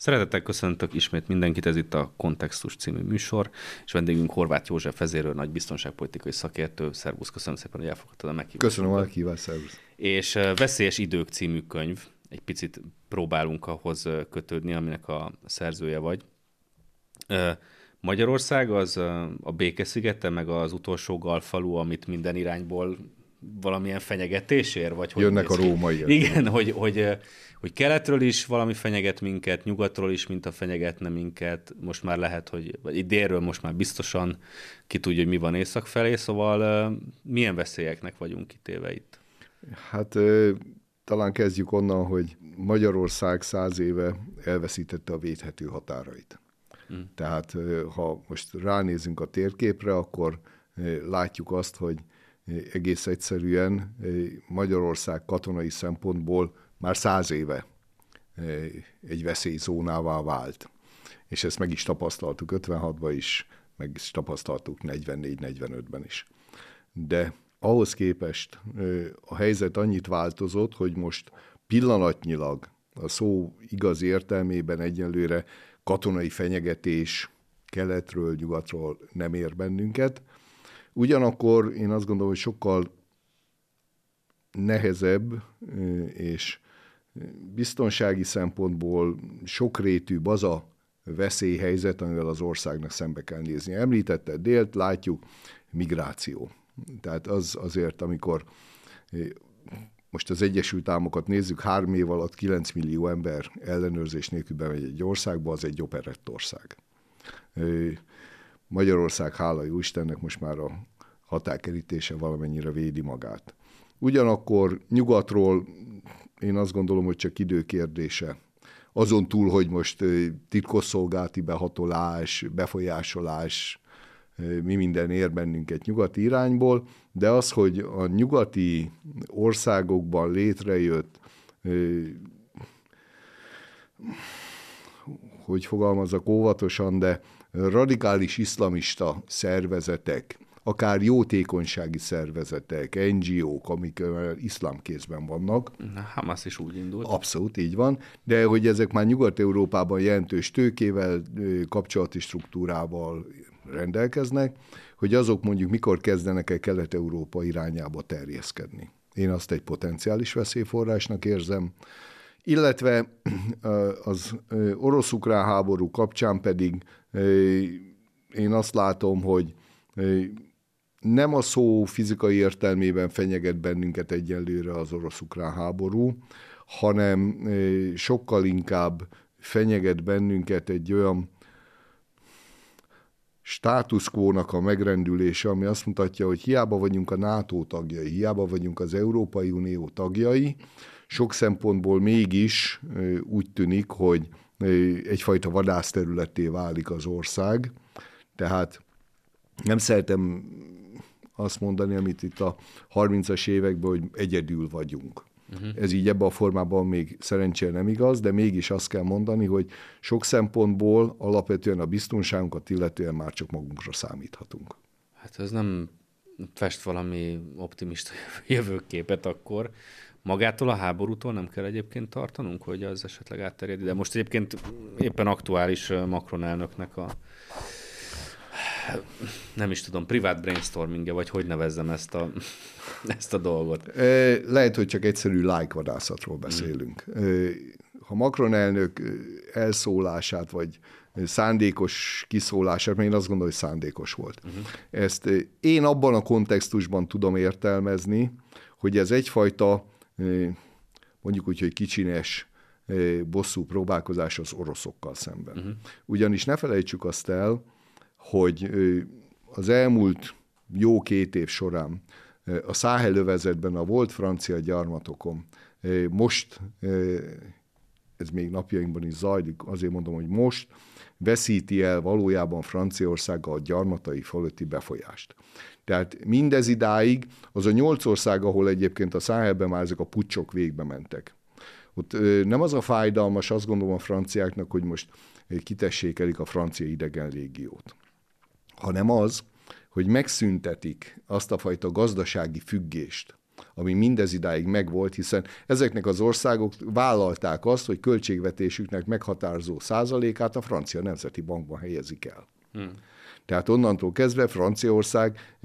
Szeretettel köszöntök ismét mindenkit, ez itt a Kontextus című műsor, és vendégünk Horváth József vezérő, nagy biztonságpolitikai szakértő. Szervusz, köszönöm szépen, hogy elfogadtad a meghívást. Köszönöm a meghívást, szervusz. És Veszélyes idők című könyv, egy picit próbálunk ahhoz kötődni, aminek a szerzője vagy. Magyarország az a békeszigete, meg az utolsó galfalu, amit minden irányból valamilyen fenyegetésért? Vagy hogy Jönnek a rómaiak. Igen, hogy, hogy, hogy keletről is valami fenyeget minket, nyugatról is, mint a fenyegetne minket. Most már lehet, hogy vagy délről most már biztosan ki tudja, hogy mi van észak felé, szóval milyen veszélyeknek vagyunk kitéve itt? Hát talán kezdjük onnan, hogy Magyarország száz éve elveszítette a védhető határait. Hmm. Tehát ha most ránézünk a térképre, akkor látjuk azt, hogy egész egyszerűen Magyarország katonai szempontból már száz éve egy veszélyzónává vált. És ezt meg is tapasztaltuk 56-ban is, meg is tapasztaltuk 44-45-ben is. De ahhoz képest a helyzet annyit változott, hogy most pillanatnyilag a szó igazi értelmében egyelőre katonai fenyegetés keletről, nyugatról nem ér bennünket, Ugyanakkor én azt gondolom, hogy sokkal nehezebb és biztonsági szempontból sokrétű baza veszélyhelyzet, amivel az országnak szembe kell nézni. Említette délt, látjuk, migráció. Tehát az azért, amikor most az Egyesült Államokat nézzük, három év alatt 9 millió ember ellenőrzés nélkül bemegy egy országba, az egy operett ország. Magyarország, hála jó Istennek, most már a határkerítése valamennyire védi magát. Ugyanakkor nyugatról én azt gondolom, hogy csak időkérdése. Azon túl, hogy most titkosszolgálti behatolás, befolyásolás, mi minden ér bennünket nyugati irányból, de az, hogy a nyugati országokban létrejött hogy fogalmazok óvatosan, de radikális iszlamista szervezetek, akár jótékonysági szervezetek, NGO-k, amik iszlám kézben vannak. Na, Hamas is úgy indult. Abszolút, így van. De hogy ezek már Nyugat-Európában jelentős tőkével, kapcsolati struktúrával rendelkeznek, hogy azok mondjuk mikor kezdenek el Kelet-Európa irányába terjeszkedni. Én azt egy potenciális veszélyforrásnak érzem, illetve az orosz-ukrán háború kapcsán pedig én azt látom, hogy nem a szó fizikai értelmében fenyeget bennünket egyelőre az orosz-ukrán háború, hanem sokkal inkább fenyeget bennünket egy olyan státuszkónak a megrendülése, ami azt mutatja, hogy hiába vagyunk a NATO tagjai, hiába vagyunk az Európai Unió tagjai, sok szempontból mégis úgy tűnik, hogy egyfajta vadászterületté válik az ország. Tehát nem szeretem azt mondani, amit itt a 30-as években, hogy egyedül vagyunk. Uh-huh. Ez így ebben a formában még szerencsére nem igaz, de mégis azt kell mondani, hogy sok szempontból alapvetően a biztonságunkat illetően már csak magunkra számíthatunk. Hát ez nem fest valami optimista jövőképet akkor. Magától a háborútól nem kell egyébként tartanunk, hogy az esetleg átterjed De most egyébként éppen aktuális Macron elnöknek a nem is tudom, privát brainstormingja, vagy hogy nevezzem ezt a, ezt a dolgot? Lehet, hogy csak egyszerű lájkvadászatról beszélünk. Mm. Ha Macron elnök elszólását, vagy szándékos kiszólását, mert én azt gondolom, hogy szándékos volt. Uh-huh. Ezt én abban a kontextusban tudom értelmezni, hogy ez egyfajta, mondjuk úgy, hogy kicsines bosszú próbálkozás az oroszokkal szemben. Uh-huh. Ugyanis ne felejtsük azt el, hogy az elmúlt jó két év során a száhelövezetben a volt francia gyarmatokon most, ez még napjainkban is zajlik, azért mondom, hogy most veszíti el valójában Franciaország a gyarmatai fölötti befolyást. Tehát mindez idáig az a nyolc ország, ahol egyébként a Száhelben már ezek a pucsok végbe mentek. Ott nem az a fájdalmas, azt gondolom a franciáknak, hogy most kitessékelik a francia idegen légiót hanem az, hogy megszüntetik azt a fajta gazdasági függést, ami mindez idáig megvolt, hiszen ezeknek az országok vállalták azt, hogy költségvetésüknek meghatározó százalékát a francia nemzeti bankban helyezik el. Hmm. Tehát onnantól kezdve Franciaország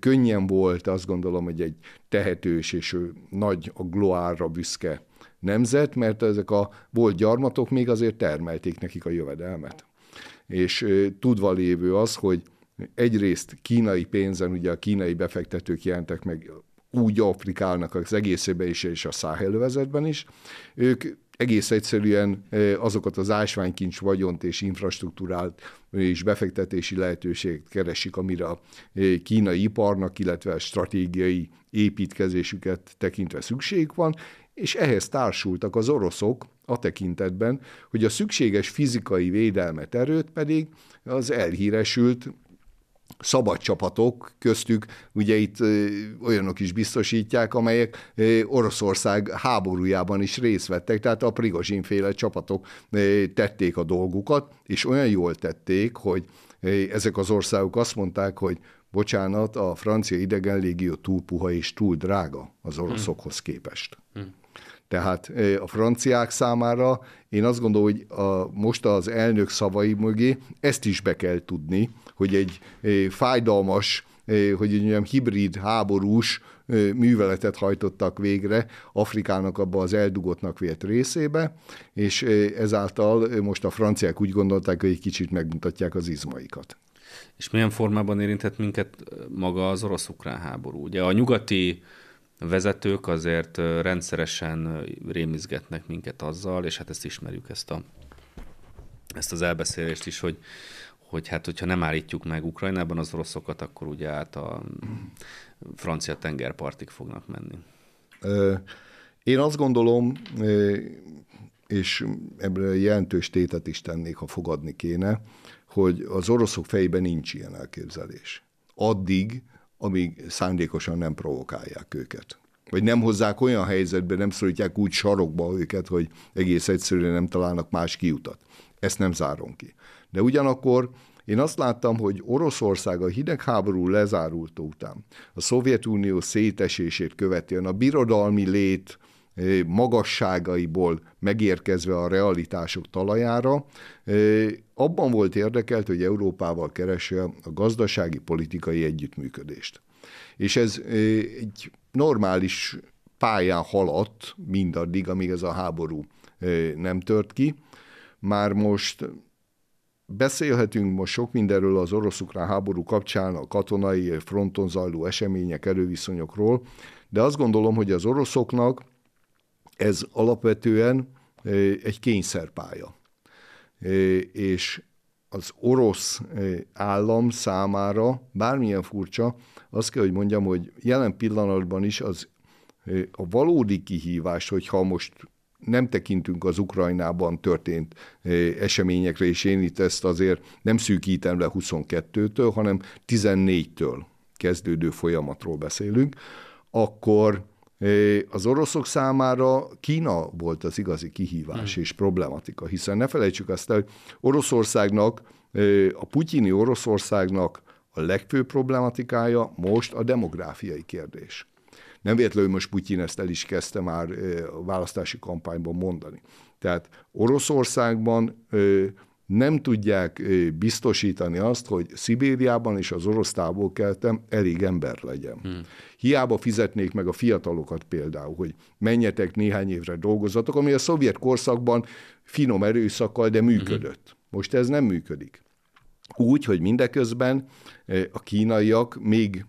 könnyen volt, azt gondolom, hogy egy tehetős és nagy a gloárra büszke nemzet, mert ezek a volt gyarmatok még azért termelték nekik a jövedelmet. És tudva lévő az, hogy egyrészt kínai pénzen, ugye a kínai befektetők jelentek meg úgy Afrikának az egészében is, és a száhelővezetben is, ők egész egyszerűen azokat az ásványkincs vagyont és infrastruktúrált és befektetési lehetőséget keresik, amire a kínai iparnak, illetve a stratégiai építkezésüket tekintve szükség van, és ehhez társultak az oroszok a tekintetben, hogy a szükséges fizikai védelmet erőt pedig az elhíresült szabad csapatok, köztük ugye itt olyanok is biztosítják, amelyek Oroszország háborújában is részt vettek, tehát a Prigozsin-féle csapatok tették a dolgukat, és olyan jól tették, hogy ezek az országok azt mondták, hogy bocsánat, a francia idegenlégió túl puha és túl drága az oroszokhoz képest. Hmm. Tehát a franciák számára én azt gondolom, hogy a, most az elnök szavai mögé ezt is be kell tudni, hogy egy fájdalmas, hogy mondjam, hibrid háborús műveletet hajtottak végre Afrikának abba az eldugottnak vélt részébe, és ezáltal most a franciák úgy gondolták, hogy egy kicsit megmutatják az izmaikat. És milyen formában érintett minket maga az orosz-ukrán háború? Ugye a nyugati vezetők azért rendszeresen rémizgetnek minket azzal, és hát ezt ismerjük, ezt, a, ezt az elbeszélést is, hogy, hogy hát, hogyha nem állítjuk meg Ukrajnában az oroszokat, akkor ugye át a francia tengerpartig fognak menni. Én azt gondolom, és ebből jelentős tétet is tennék, ha fogadni kéne, hogy az oroszok fejében nincs ilyen elképzelés. Addig, amíg szándékosan nem provokálják őket. Vagy nem hozzák olyan helyzetbe, nem szorítják úgy sarokba őket, hogy egész egyszerűen nem találnak más kiutat. Ezt nem zárom ki. De ugyanakkor én azt láttam, hogy Oroszország a hidegháború lezárult után, a Szovjetunió szétesését követően a birodalmi lét magasságaiból megérkezve a realitások talajára, abban volt érdekelt, hogy Európával keresse a gazdasági politikai együttműködést. És ez egy normális pályán haladt mindaddig, amíg ez a háború nem tört ki. Már most Beszélhetünk most sok mindenről az orosz-ukrán háború kapcsán, a katonai fronton zajló események, erőviszonyokról, de azt gondolom, hogy az oroszoknak ez alapvetően egy kényszerpálya. És az orosz állam számára, bármilyen furcsa, azt kell, hogy mondjam, hogy jelen pillanatban is az a valódi kihívás, hogyha most nem tekintünk az Ukrajnában történt eseményekre, és én itt ezt azért nem szűkítem le 22-től, hanem 14-től kezdődő folyamatról beszélünk, akkor az oroszok számára Kína volt az igazi kihívás hmm. és problematika, hiszen ne felejtsük azt hogy Oroszországnak, a putyini Oroszországnak a legfőbb problematikája most a demográfiai kérdés. Nem véletlenül most Putyin ezt el is kezdte már a választási kampányban mondani. Tehát Oroszországban nem tudják biztosítani azt, hogy Szibériában és az orosz távolkeltem elég ember legyen. Hmm. Hiába fizetnék meg a fiatalokat például, hogy menjetek néhány évre dolgozatok, ami a szovjet korszakban finom erőszakkal, de működött. Hmm. Most ez nem működik. Úgy, hogy mindeközben a kínaiak még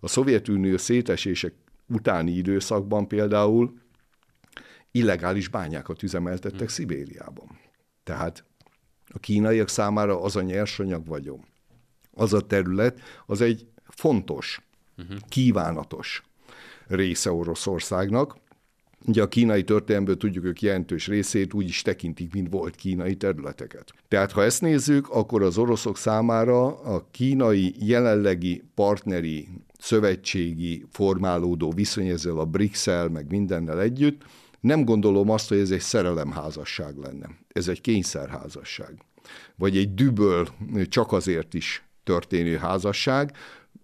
a Szovjetunió szétesések utáni időszakban például illegális bányákat üzemeltettek hmm. Szibériában. Tehát a kínaiak számára az a nyersanyag vagyon, az a terület, az egy fontos, uh-huh. kívánatos része Oroszországnak. Ugye a kínai történelmből tudjuk, hogy jelentős részét úgy is tekintik, mint volt kínai területeket. Tehát ha ezt nézzük, akkor az oroszok számára a kínai jelenlegi partneri szövetségi formálódó viszony ezzel a brics meg mindennel együtt, nem gondolom azt, hogy ez egy szerelemházasság lenne. Ez egy kényszerházasság. Vagy egy düböl csak azért is történő házasság,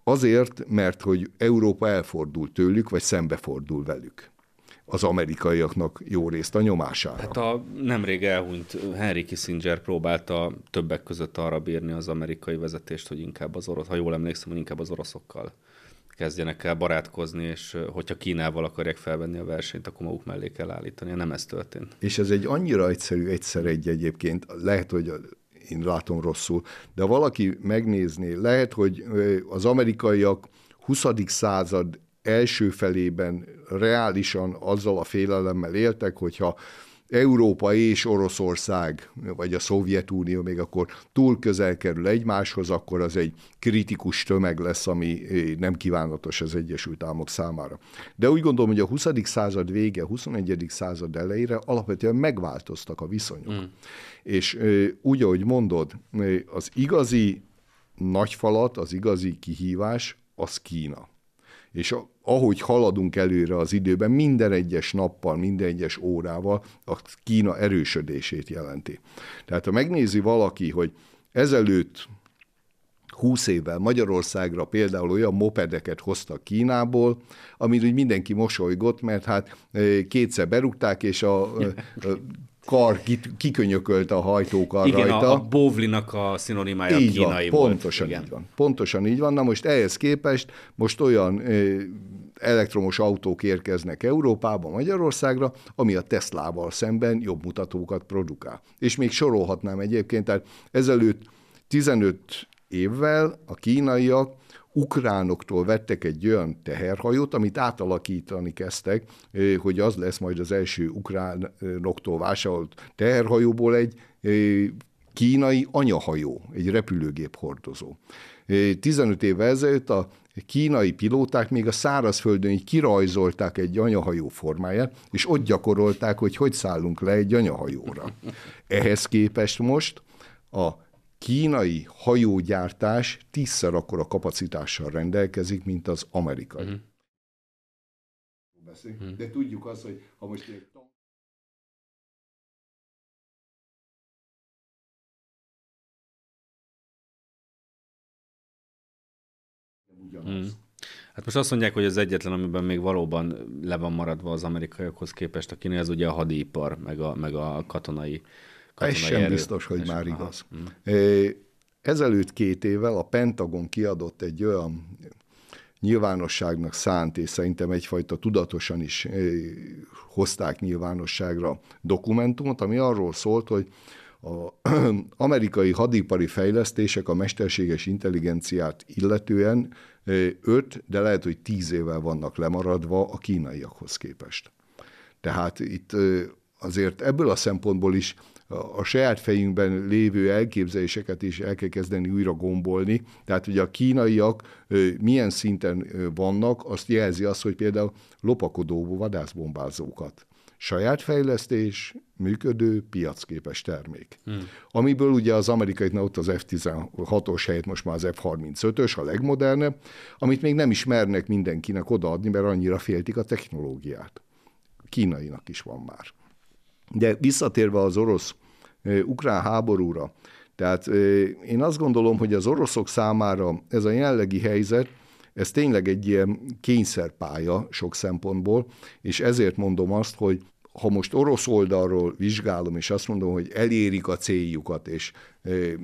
Azért, mert hogy Európa elfordul tőlük, vagy szembefordul velük az amerikaiaknak jó részt a nyomására. Hát a nemrég elhunyt Henry Kissinger próbálta többek között arra bírni az amerikai vezetést, hogy inkább az orosz, ha jól emlékszem, hogy inkább az oroszokkal kezdjenek el barátkozni, és hogyha Kínával akarják felvenni a versenyt, akkor maguk mellé kell állítani. Nem ez történt. És ez egy annyira egyszerű, egyszer egy egyébként, lehet, hogy én látom rosszul, de valaki megnézni, lehet, hogy az amerikaiak 20. század első felében reálisan azzal a félelemmel éltek, hogyha Európa és Oroszország, vagy a Szovjetunió még akkor túl közel kerül egymáshoz, akkor az egy kritikus tömeg lesz, ami nem kívánatos az Egyesült Államok számára. De úgy gondolom, hogy a 20. század vége, 21. század elejére alapvetően megváltoztak a viszonyok. Mm. És úgy, ahogy mondod, az igazi nagyfalat, az igazi kihívás, az Kína. És ahogy haladunk előre az időben, minden egyes nappal, minden egyes órával a Kína erősödését jelenti. Tehát ha megnézi valaki, hogy ezelőtt 20 évvel Magyarországra például olyan mopedeket hoztak Kínából, amit úgy mindenki mosolygott, mert hát kétszer berúgták, és a, a kar kikönyökölt a hajtókar Igen, rajta. a, a bóvlinak a szinonimája így kínai van, pontosan volt. így van. Pontosan így van. Na most ehhez képest most olyan elektromos autók érkeznek Európába, Magyarországra, ami a Teslával szemben jobb mutatókat produkál. És még sorolhatnám egyébként, tehát ezelőtt 15 évvel a kínaiak ukránoktól vettek egy olyan teherhajót, amit átalakítani kezdtek, hogy az lesz majd az első ukránoktól vásárolt teherhajóból egy kínai anyahajó, egy repülőgép hordozó. 15 évvel ezelőtt a kínai pilóták még a szárazföldön így kirajzolták egy anyahajó formáját, és ott gyakorolták, hogy hogy szállunk le egy anyahajóra. Ehhez képest most a kínai hajógyártás tízszer akkora kapacitással rendelkezik, mint az amerikai. Mm. De tudjuk azt, hogy ha most ugyanaz. Hmm. Hát most azt mondják, hogy az egyetlen, amiben még valóban le van maradva az amerikaiakhoz képest a kínai, az ugye a hadipar, meg a, meg a katonai Ez sem erő. biztos, hogy Ez már sem, igaz. Hmm. Ezelőtt két évvel a Pentagon kiadott egy olyan nyilvánosságnak szánt, és szerintem egyfajta tudatosan is hozták nyilvánosságra dokumentumot, ami arról szólt, hogy az amerikai hadipari fejlesztések a mesterséges intelligenciát illetően 5, de lehet, hogy 10 évvel vannak lemaradva a kínaiakhoz képest. Tehát itt azért ebből a szempontból is a saját fejünkben lévő elképzeléseket is el kell kezdeni újra gombolni. Tehát, hogy a kínaiak milyen szinten vannak, azt jelzi az, hogy például lopakodó vadászbombázókat saját fejlesztés, működő, piacképes termék. Hmm. Amiből ugye az amerikai, ott az F-16-os helyett most már az F-35-ös, a legmodernebb, amit még nem ismernek mindenkinek odaadni, mert annyira féltik a technológiát. Kínainak is van már. De visszatérve az orosz-ukrán háborúra, tehát én azt gondolom, hogy az oroszok számára ez a jelenlegi helyzet, ez tényleg egy ilyen kényszerpálya sok szempontból, és ezért mondom azt, hogy ha most orosz oldalról vizsgálom, és azt mondom, hogy elérik a céljukat, és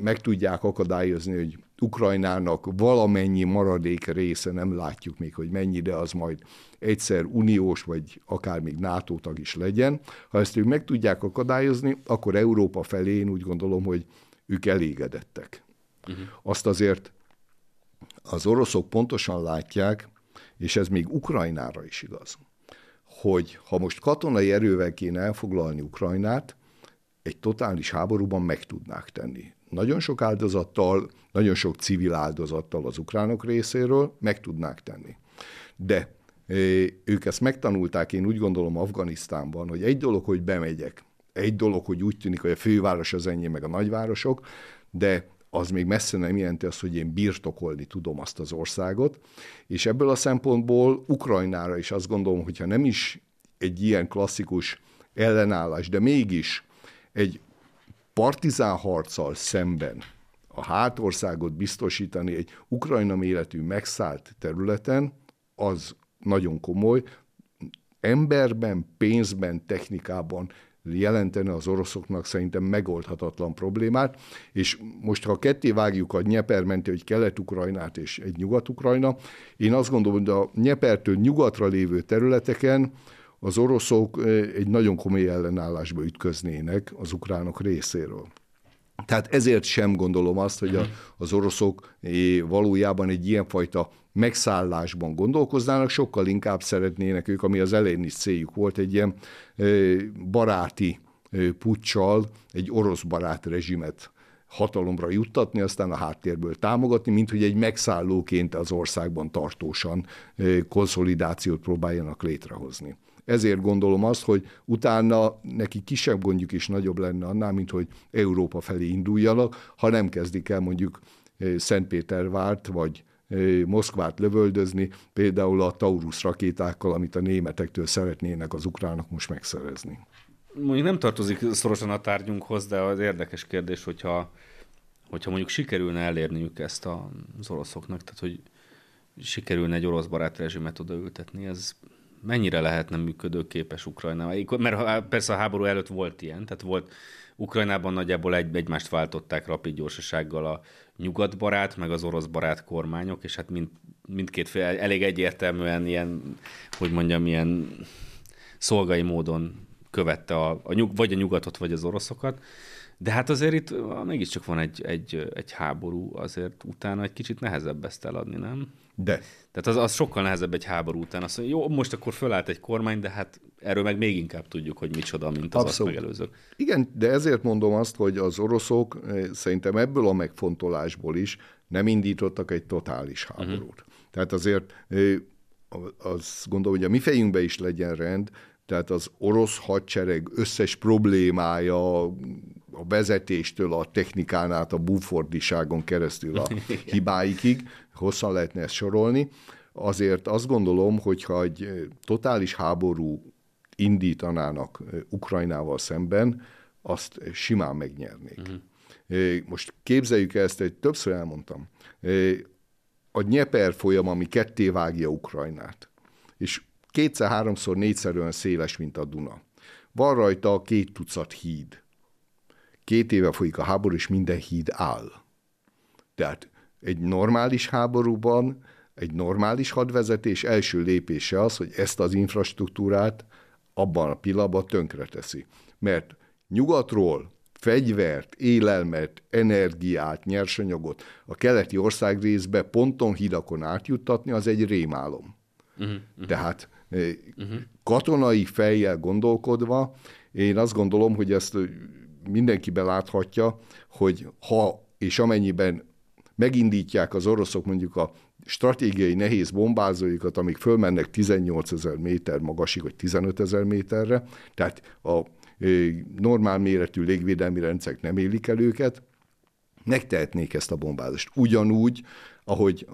meg tudják akadályozni, hogy Ukrajnának valamennyi maradék része, nem látjuk még, hogy mennyi, de az majd egyszer uniós, vagy akár még NATO tag is legyen. Ha ezt ők meg tudják akadályozni, akkor Európa felé én úgy gondolom, hogy ők elégedettek. Uh-huh. Azt azért az oroszok pontosan látják, és ez még Ukrajnára is igaz, hogy ha most katonai erővel kéne elfoglalni Ukrajnát, egy totális háborúban meg tudnák tenni. Nagyon sok áldozattal, nagyon sok civil áldozattal az ukránok részéről meg tudnák tenni. De ők ezt megtanulták, én úgy gondolom Afganisztánban, hogy egy dolog, hogy bemegyek, egy dolog, hogy úgy tűnik, hogy a főváros az enyém, meg a nagyvárosok, de az még messze nem jelenti azt, hogy én birtokolni tudom azt az országot, és ebből a szempontból Ukrajnára is azt gondolom, hogyha nem is egy ilyen klasszikus ellenállás, de mégis egy partizán harccal szemben a hátországot biztosítani egy Ukrajna méretű megszállt területen, az nagyon komoly. Emberben, pénzben, technikában jelentene az oroszoknak szerintem megoldhatatlan problémát, és most ha ketté vágjuk a Nyeper menti, hogy Kelet-Ukrajnát és egy Nyugat-Ukrajna, én azt gondolom, hogy a Nyepertől nyugatra lévő területeken az oroszok egy nagyon komoly ellenállásba ütköznének az ukránok részéről. Tehát ezért sem gondolom azt, hogy a, az oroszok valójában egy ilyenfajta megszállásban gondolkoznának, sokkal inkább szeretnének ők, ami az elején is céljuk volt, egy ilyen baráti puccsal, egy orosz barát rezsimet hatalomra juttatni, aztán a háttérből támogatni, mint hogy egy megszállóként az országban tartósan konszolidációt próbáljanak létrehozni. Ezért gondolom azt, hogy utána neki kisebb gondjuk is nagyobb lenne annál, mint hogy Európa felé induljanak, ha nem kezdik el mondjuk Szentpétervárt, vagy Moszkvát lövöldözni, például a Taurus rakétákkal, amit a németektől szeretnének az ukránok most megszerezni. Mondjuk nem tartozik szorosan a tárgyunkhoz, de az érdekes kérdés, hogyha, hogyha mondjuk sikerülne elérniük ezt az oroszoknak, tehát hogy sikerülne egy orosz barát rezsimet odaültetni, ez mennyire lehetne működőképes Ukrajnában? Mert persze a háború előtt volt ilyen, tehát volt Ukrajnában nagyjából egy, egymást váltották rapid gyorsasággal a nyugatbarát, meg az orosz barát kormányok, és hát mind, mindkét fél elég egyértelműen ilyen, hogy mondjam, ilyen szolgai módon követte a, a nyug, vagy a nyugatot, vagy az oroszokat. De hát azért itt mégiscsak van egy, egy, egy háború, azért utána egy kicsit nehezebb ezt eladni, nem? De. Tehát az, az sokkal nehezebb egy háború után. Azt mondja, jó, most akkor fölállt egy kormány, de hát erről meg még inkább tudjuk, hogy micsoda, mint az Abszolút. azt megelőző. Igen, de ezért mondom azt, hogy az oroszok eh, szerintem ebből a megfontolásból is nem indítottak egy totális mhm. háborút. Uh-huh. Tehát azért eh, azt gondolom, hogy a mi fejünkbe is legyen rend, tehát az orosz hadsereg összes problémája a vezetéstől, a technikán át, a búfordiságon keresztül a hibáikig, hosszan lehetne ezt sorolni. Azért azt gondolom, hogyha egy totális háború indítanának Ukrajnával szemben, azt simán megnyernék. Uh-huh. Most képzeljük ezt, egy többször elmondtam. A Nyeper folyam, ami ketté vágja Ukrajnát, és kétszer, háromszor, négyszer olyan széles, mint a Duna. Van rajta két tucat híd. Két éve folyik a háború, és minden híd áll. Tehát egy normális háborúban egy normális hadvezetés első lépése az, hogy ezt az infrastruktúrát abban a pillanatban tönkreteszi. Mert nyugatról fegyvert, élelmet, energiát, nyersanyagot a keleti ország részbe ponton hidakon átjuttatni, az egy rémálom. Uh-huh, uh-huh. Tehát uh-huh. katonai fejjel gondolkodva, én azt gondolom, hogy ezt mindenki beláthatja, hogy ha és amennyiben megindítják az oroszok mondjuk a stratégiai nehéz bombázóikat, amik fölmennek 18 ezer méter magasig, vagy 15 ezer méterre, tehát a normál méretű légvédelmi rendszerek nem élik el őket, megtehetnék ezt a bombázást. Ugyanúgy, ahogy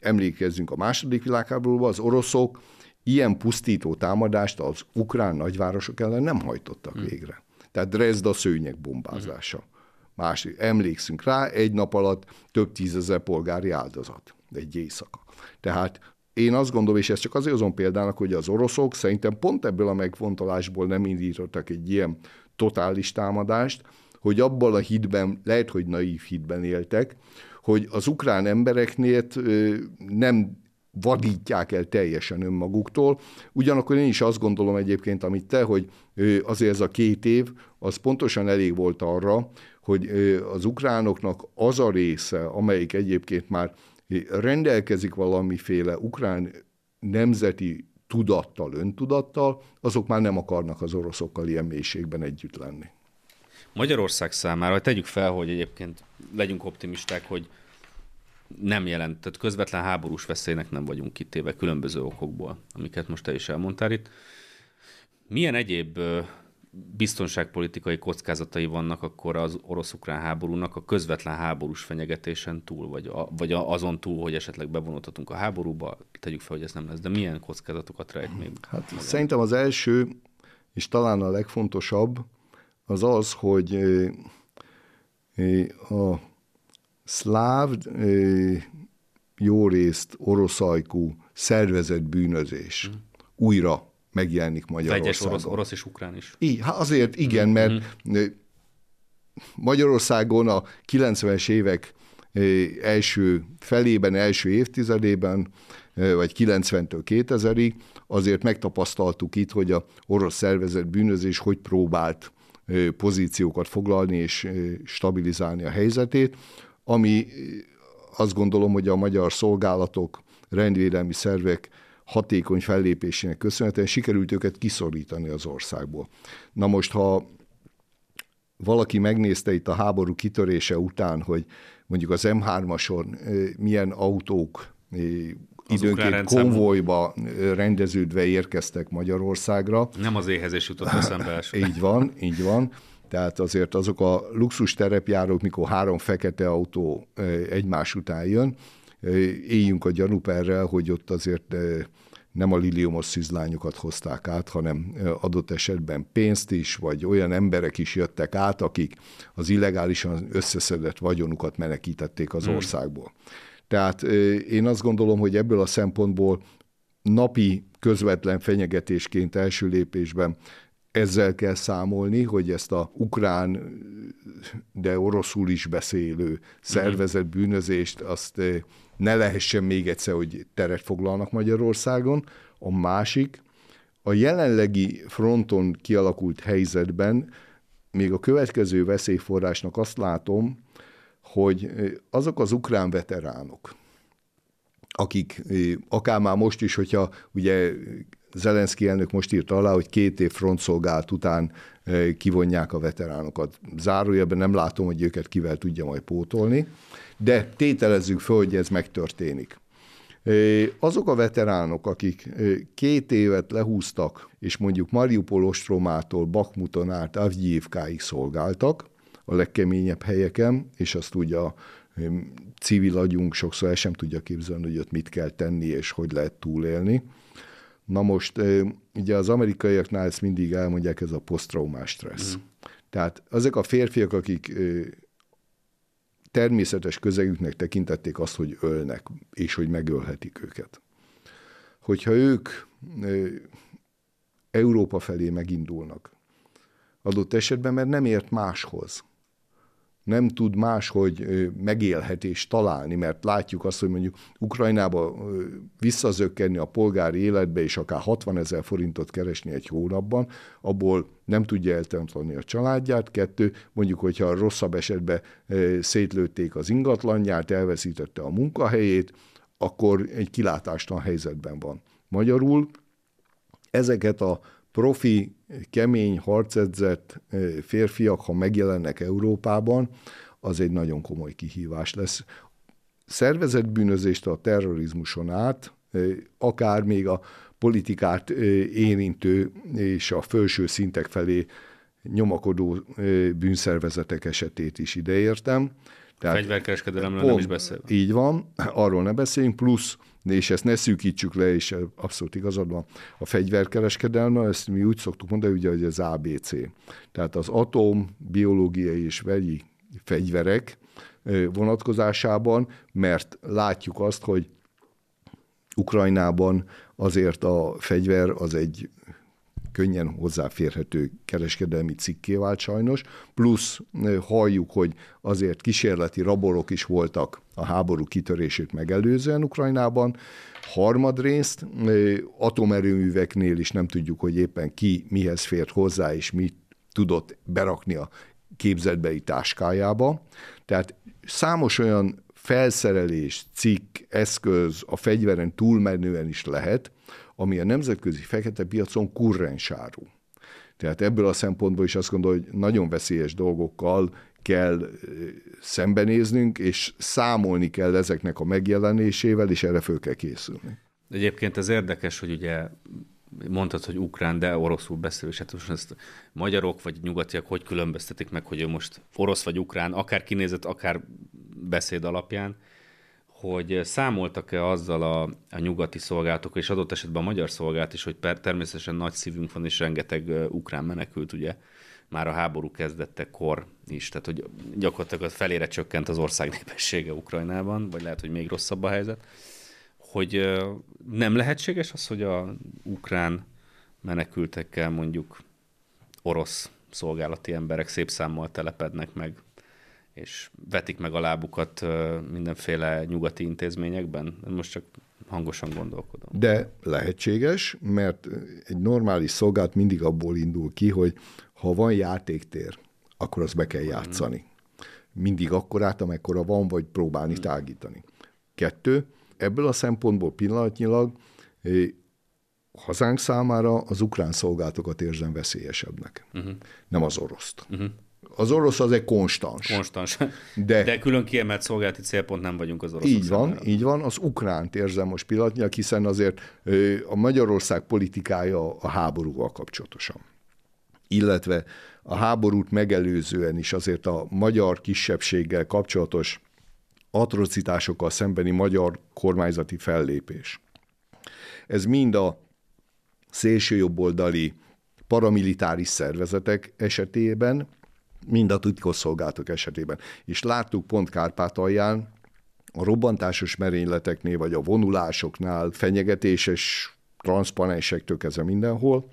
emlékezzünk a második világháborúban, az oroszok ilyen pusztító támadást az ukrán nagyvárosok ellen nem hajtottak hmm. végre. Tehát Dresda szőnyeg bombázása. Hmm. Másik, emlékszünk rá, egy nap alatt több tízezer polgári áldozat, egy éjszaka. Tehát én azt gondolom, és ezt csak azért hozom példának, hogy az oroszok szerintem pont ebből a megfontolásból nem indítottak egy ilyen totális támadást, hogy abban a hitben, lehet, hogy naív hitben éltek, hogy az ukrán embereknél nem vadítják el teljesen önmaguktól. Ugyanakkor én is azt gondolom egyébként, amit te, hogy azért ez a két év, az pontosan elég volt arra, hogy az ukránoknak az a része, amelyik egyébként már rendelkezik valamiféle ukrán nemzeti tudattal, öntudattal, azok már nem akarnak az oroszokkal ilyen mélységben együtt lenni. Magyarország számára, tegyük fel, hogy egyébként legyünk optimisták, hogy nem jelent, tehát közvetlen háborús veszélynek nem vagyunk kitéve különböző okokból, amiket most te is elmondtál itt. Milyen egyéb biztonságpolitikai kockázatai vannak akkor az orosz-ukrán háborúnak a közvetlen háborús fenyegetésen túl, vagy, a, vagy azon túl, hogy esetleg bevonultatunk a háborúba, tegyük fel, hogy ez nem lesz, de milyen kockázatokat rejt még? Hát magán? szerintem az első, és talán a legfontosabb, az az, hogy a szláv, jó részt oroszajkú szervezett bűnözés mm. újra megjelenik Magyarországon. Vegyes orosz, orosz és ukrán is. I, hát azért igen, mert mm. Magyarországon a 90-es évek első felében, első évtizedében, vagy 90-től 2000-ig, azért megtapasztaltuk itt, hogy a orosz szervezet bűnözés hogy próbált pozíciókat foglalni és stabilizálni a helyzetét, ami azt gondolom, hogy a magyar szolgálatok, rendvédelmi szervek hatékony fellépésének köszönhetően sikerült őket kiszorítani az országból. Na most, ha valaki megnézte itt a háború kitörése után, hogy mondjuk az M3-ason milyen autók időnként konvojba rendeződve érkeztek Magyarországra. Nem az éhezés jutott eszembe Így van, így van. Tehát azért azok a luxus terepjárók, mikor három fekete autó egymás után jön, éljünk a gyanúperrel, hogy ott azért nem a liliumos szizlányokat hozták át, hanem adott esetben pénzt is, vagy olyan emberek is jöttek át, akik az illegálisan összeszedett vagyonukat menekítették az hmm. országból. Tehát én azt gondolom, hogy ebből a szempontból napi közvetlen fenyegetésként első lépésben ezzel kell számolni, hogy ezt a ukrán, de oroszul is beszélő szervezet bűnözést, azt ne lehessen még egyszer, hogy teret foglalnak Magyarországon. A másik, a jelenlegi fronton kialakult helyzetben még a következő veszélyforrásnak azt látom, hogy azok az ukrán veteránok, akik akár már most is, hogyha ugye Zelenszky elnök most írta alá, hogy két év frontszolgált után kivonják a veteránokat. Zárójelben nem látom, hogy őket kivel tudja majd pótolni, de tételezzük föl, hogy ez megtörténik. Azok a veteránok, akik két évet lehúztak, és mondjuk Mariupol ostromától Bakmuton át Avgyívkáig szolgáltak, a legkeményebb helyeken, és azt ugye a civil agyunk sokszor el sem tudja képzelni, hogy ott mit kell tenni, és hogy lehet túlélni. Na most, ugye az amerikaiaknál ezt mindig elmondják, ez a posztraumás stressz. Mm. Tehát azok a férfiak, akik természetes közegüknek tekintették azt, hogy ölnek, és hogy megölhetik őket. Hogyha ők Európa felé megindulnak, adott esetben, mert nem ért máshoz, nem tud máshogy megélhetést találni, mert látjuk azt, hogy mondjuk Ukrajnába visszazökkenni a polgári életbe, és akár 60 ezer forintot keresni egy hónapban, abból nem tudja eltentlani a családját. Kettő, mondjuk, hogyha rosszabb esetben szétlőtték az ingatlanját, elveszítette a munkahelyét, akkor egy kilátástalan helyzetben van. Magyarul ezeket a profi, kemény, harcedzett férfiak, ha megjelennek Európában, az egy nagyon komoly kihívás lesz. Szervezett bűnözést a terrorizmuson át, akár még a politikát érintő és a felső szintek felé nyomakodó bűnszervezetek esetét is ideértem. Tehát, Fegyverkereskedelemről nem is beszél. Így van, arról ne beszéljünk, plusz és ezt ne szűkítsük le, és abszolút igazad van, a fegyverkereskedelme, ezt mi úgy szoktuk mondani, ugye, hogy az ABC. Tehát az atom, biológiai és vegyi fegyverek vonatkozásában, mert látjuk azt, hogy Ukrajnában azért a fegyver az egy könnyen hozzáférhető kereskedelmi cikké vált sajnos, plusz halljuk, hogy azért kísérleti raborok is voltak a háború kitörését megelőzően Ukrajnában, harmadrészt atomerőműveknél is nem tudjuk, hogy éppen ki mihez fért hozzá, és mit tudott berakni a képzetbeli táskájába. Tehát számos olyan felszerelés, cikk, eszköz a fegyveren túlmenően is lehet, ami a nemzetközi fekete piacon kurrensáru. Tehát ebből a szempontból is azt gondolom, hogy nagyon veszélyes dolgokkal kell szembenéznünk, és számolni kell ezeknek a megjelenésével, és erre föl kell készülni. Egyébként ez érdekes, hogy ugye mondtad, hogy ukrán, de oroszul beszél, és hát most ezt magyarok vagy nyugatiak hogy különböztetik meg, hogy ő most orosz vagy ukrán, akár kinézet, akár beszéd alapján hogy számoltak-e azzal a, a nyugati szolgálatok, és adott esetben a magyar szolgálat is, hogy per, természetesen nagy szívünk van, és rengeteg ukrán menekült ugye már a háború kezdettekor is, tehát hogy gyakorlatilag felére csökkent az ország népessége Ukrajnában, vagy lehet, hogy még rosszabb a helyzet, hogy nem lehetséges az, hogy a ukrán menekültekkel mondjuk orosz szolgálati emberek szép számmal telepednek meg, és vetik meg a lábukat mindenféle nyugati intézményekben? Most csak hangosan gondolkodom. De lehetséges, mert egy normális szolgált mindig abból indul ki, hogy ha van játéktér, akkor azt be kell játszani. Mindig akkorát, amekkora van, vagy próbálni tágítani. Kettő, ebből a szempontból pillanatnyilag hazánk számára az ukrán szolgáltokat érzem veszélyesebbnek, uh-huh. nem az oroszt. Uh-huh. Az orosz az egy konstans. Konstans. De, De külön kiemelt szolgálati célpont nem vagyunk az orosz. Így van, számára. így van. Az ukránt érzem most pillanatnyilag, hiszen azért a Magyarország politikája a háborúval kapcsolatosan. Illetve a háborút megelőzően is azért a magyar kisebbséggel kapcsolatos atrocitásokkal szembeni magyar kormányzati fellépés. Ez mind a szélsőjobboldali paramilitáris szervezetek esetében, mind a titkosszolgálatok esetében. És láttuk pont Kárpátalján, a robbantásos merényleteknél, vagy a vonulásoknál, fenyegetéses transzparensektől kezdve mindenhol,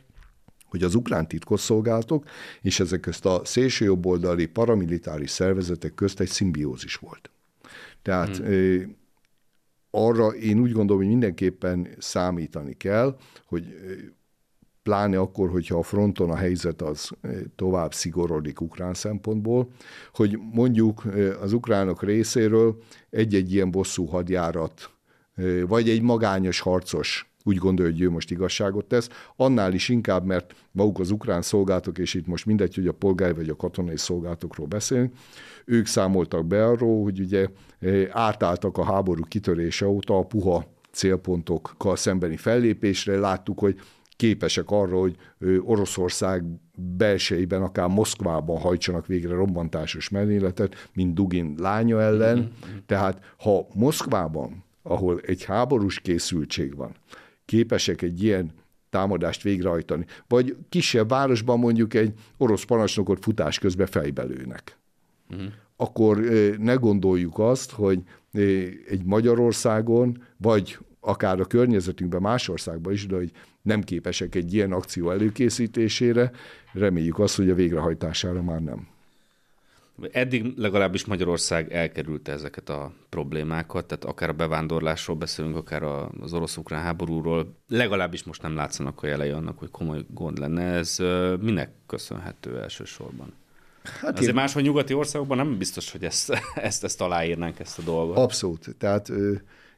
hogy az ukrán titkosszolgálatok és ezek közt a szélsőjobboldali paramilitáris szervezetek közt egy szimbiózis volt. Tehát hmm. arra én úgy gondolom, hogy mindenképpen számítani kell, hogy pláne akkor, hogyha a fronton a helyzet az tovább szigorodik ukrán szempontból, hogy mondjuk az ukránok részéről egy-egy ilyen bosszú hadjárat, vagy egy magányos harcos úgy gondolja, hogy ő most igazságot tesz, annál is inkább, mert maguk az ukrán szolgálatok, és itt most mindegy, hogy a polgári vagy a katonai szolgálatokról beszélünk, ők számoltak be arról, hogy ugye átálltak a háború kitörése óta a puha célpontokkal szembeni fellépésre. Láttuk, hogy képesek arra, hogy Oroszország belsejében, akár Moszkvában hajtsanak végre robbantásos merényletet, mint Dugin lánya ellen. Mm-hmm. Tehát ha Moszkvában, ahol egy háborús készültség van, képesek egy ilyen támadást végrehajtani, vagy kisebb városban mondjuk egy orosz parancsnokot futás közben fejbelőnek. Uh-huh. Akkor ne gondoljuk azt, hogy egy Magyarországon, vagy akár a környezetünkben, más országban is, de hogy nem képesek egy ilyen akció előkészítésére, reméljük azt, hogy a végrehajtására már nem. Eddig legalábbis Magyarország elkerülte ezeket a problémákat, tehát akár a bevándorlásról beszélünk, akár az orosz-ukrán háborúról, legalábbis most nem látszanak a jelei annak, hogy komoly gond lenne. Ez minek köszönhető elsősorban? Hát Azért én... máshol nyugati országokban nem biztos, hogy ezt, ezt, ezt aláírnánk, ezt a dolgot. Abszolút. Tehát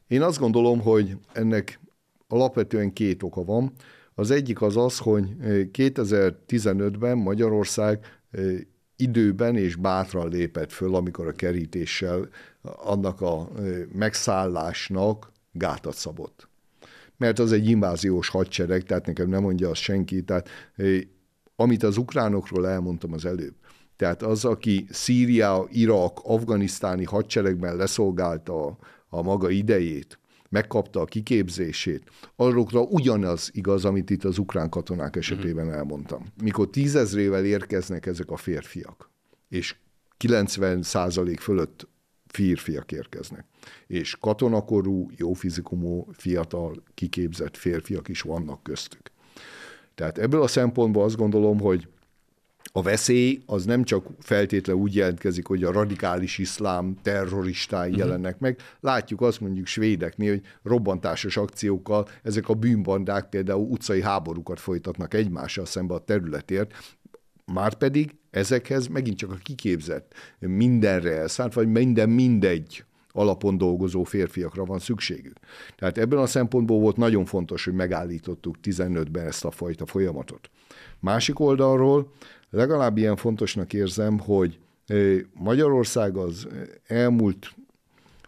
én azt gondolom, hogy ennek alapvetően két oka van. Az egyik az az, hogy 2015-ben Magyarország időben és bátran lépett föl, amikor a kerítéssel annak a megszállásnak gátat szabott. Mert az egy inváziós hadsereg, tehát nekem nem mondja azt senki, tehát amit az ukránokról elmondtam az előbb, tehát az, aki Szíria, Irak, afganisztáni hadseregben leszolgálta a, a maga idejét, megkapta a kiképzését, arrokra ugyanaz igaz, amit itt az ukrán katonák esetében mhm. elmondtam. Mikor tízezrével érkeznek ezek a férfiak, és 90 százalék fölött férfiak érkeznek. És katonakorú, jó fizikumú, fiatal, kiképzett férfiak is vannak köztük. Tehát ebből a szempontból azt gondolom, hogy a veszély az nem csak feltétlenül úgy jelentkezik, hogy a radikális iszlám terroristái uh-huh. jelennek meg. Látjuk azt mondjuk svédeknél, hogy robbantásos akciókkal ezek a bűnbandák például utcai háborúkat folytatnak egymással szembe a területért, Márpedig ezekhez megint csak a kiképzett, mindenre elszánt, vagy minden mindegy alapon dolgozó férfiakra van szükségük. Tehát ebben a szempontból volt nagyon fontos, hogy megállítottuk 15-ben ezt a fajta folyamatot. Másik oldalról legalább ilyen fontosnak érzem, hogy Magyarország az elmúlt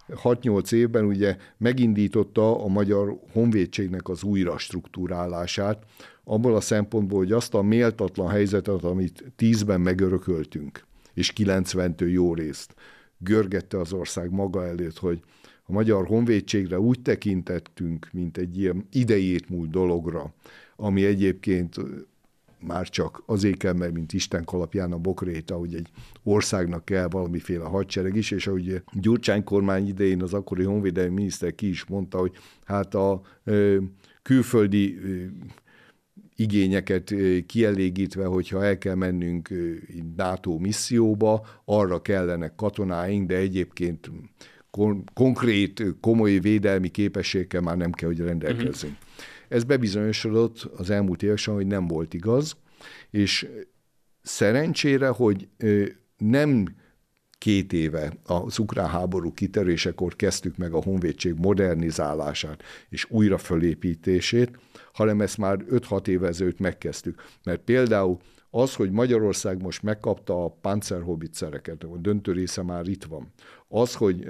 6-8 évben ugye megindította a magyar honvédségnek az újra struktúrálását, abból a szempontból, hogy azt a méltatlan helyzetet, amit 10-ben megörököltünk, és 90-től jó részt görgette az ország maga előtt, hogy a magyar honvédségre úgy tekintettünk, mint egy ilyen idejét múlt dologra, ami egyébként már csak azért kell, mert mint Isten kalapján a bokréta, hogy egy országnak kell valamiféle hadsereg is, és ahogy Gyurcsány kormány idején az akkori honvédelmi miniszter ki is mondta, hogy hát a ö, külföldi ö, igényeket kielégítve, hogyha el kell mennünk NATO misszióba, arra kellenek katonáink, de egyébként kon- konkrét, komoly védelmi képességgel már nem kell, hogy rendelkezzünk. Uh-huh. Ez bebizonyosodott az elmúlt években, hogy nem volt igaz, és szerencsére, hogy nem két éve az ukrán háború kiterésekor kezdtük meg a honvédség modernizálását és újra fölépítését, hanem ezt már 5-6 éve ezelőtt megkezdtük. Mert például az, hogy Magyarország most megkapta a panzerhobitszereket, a döntő része már itt van, az, hogy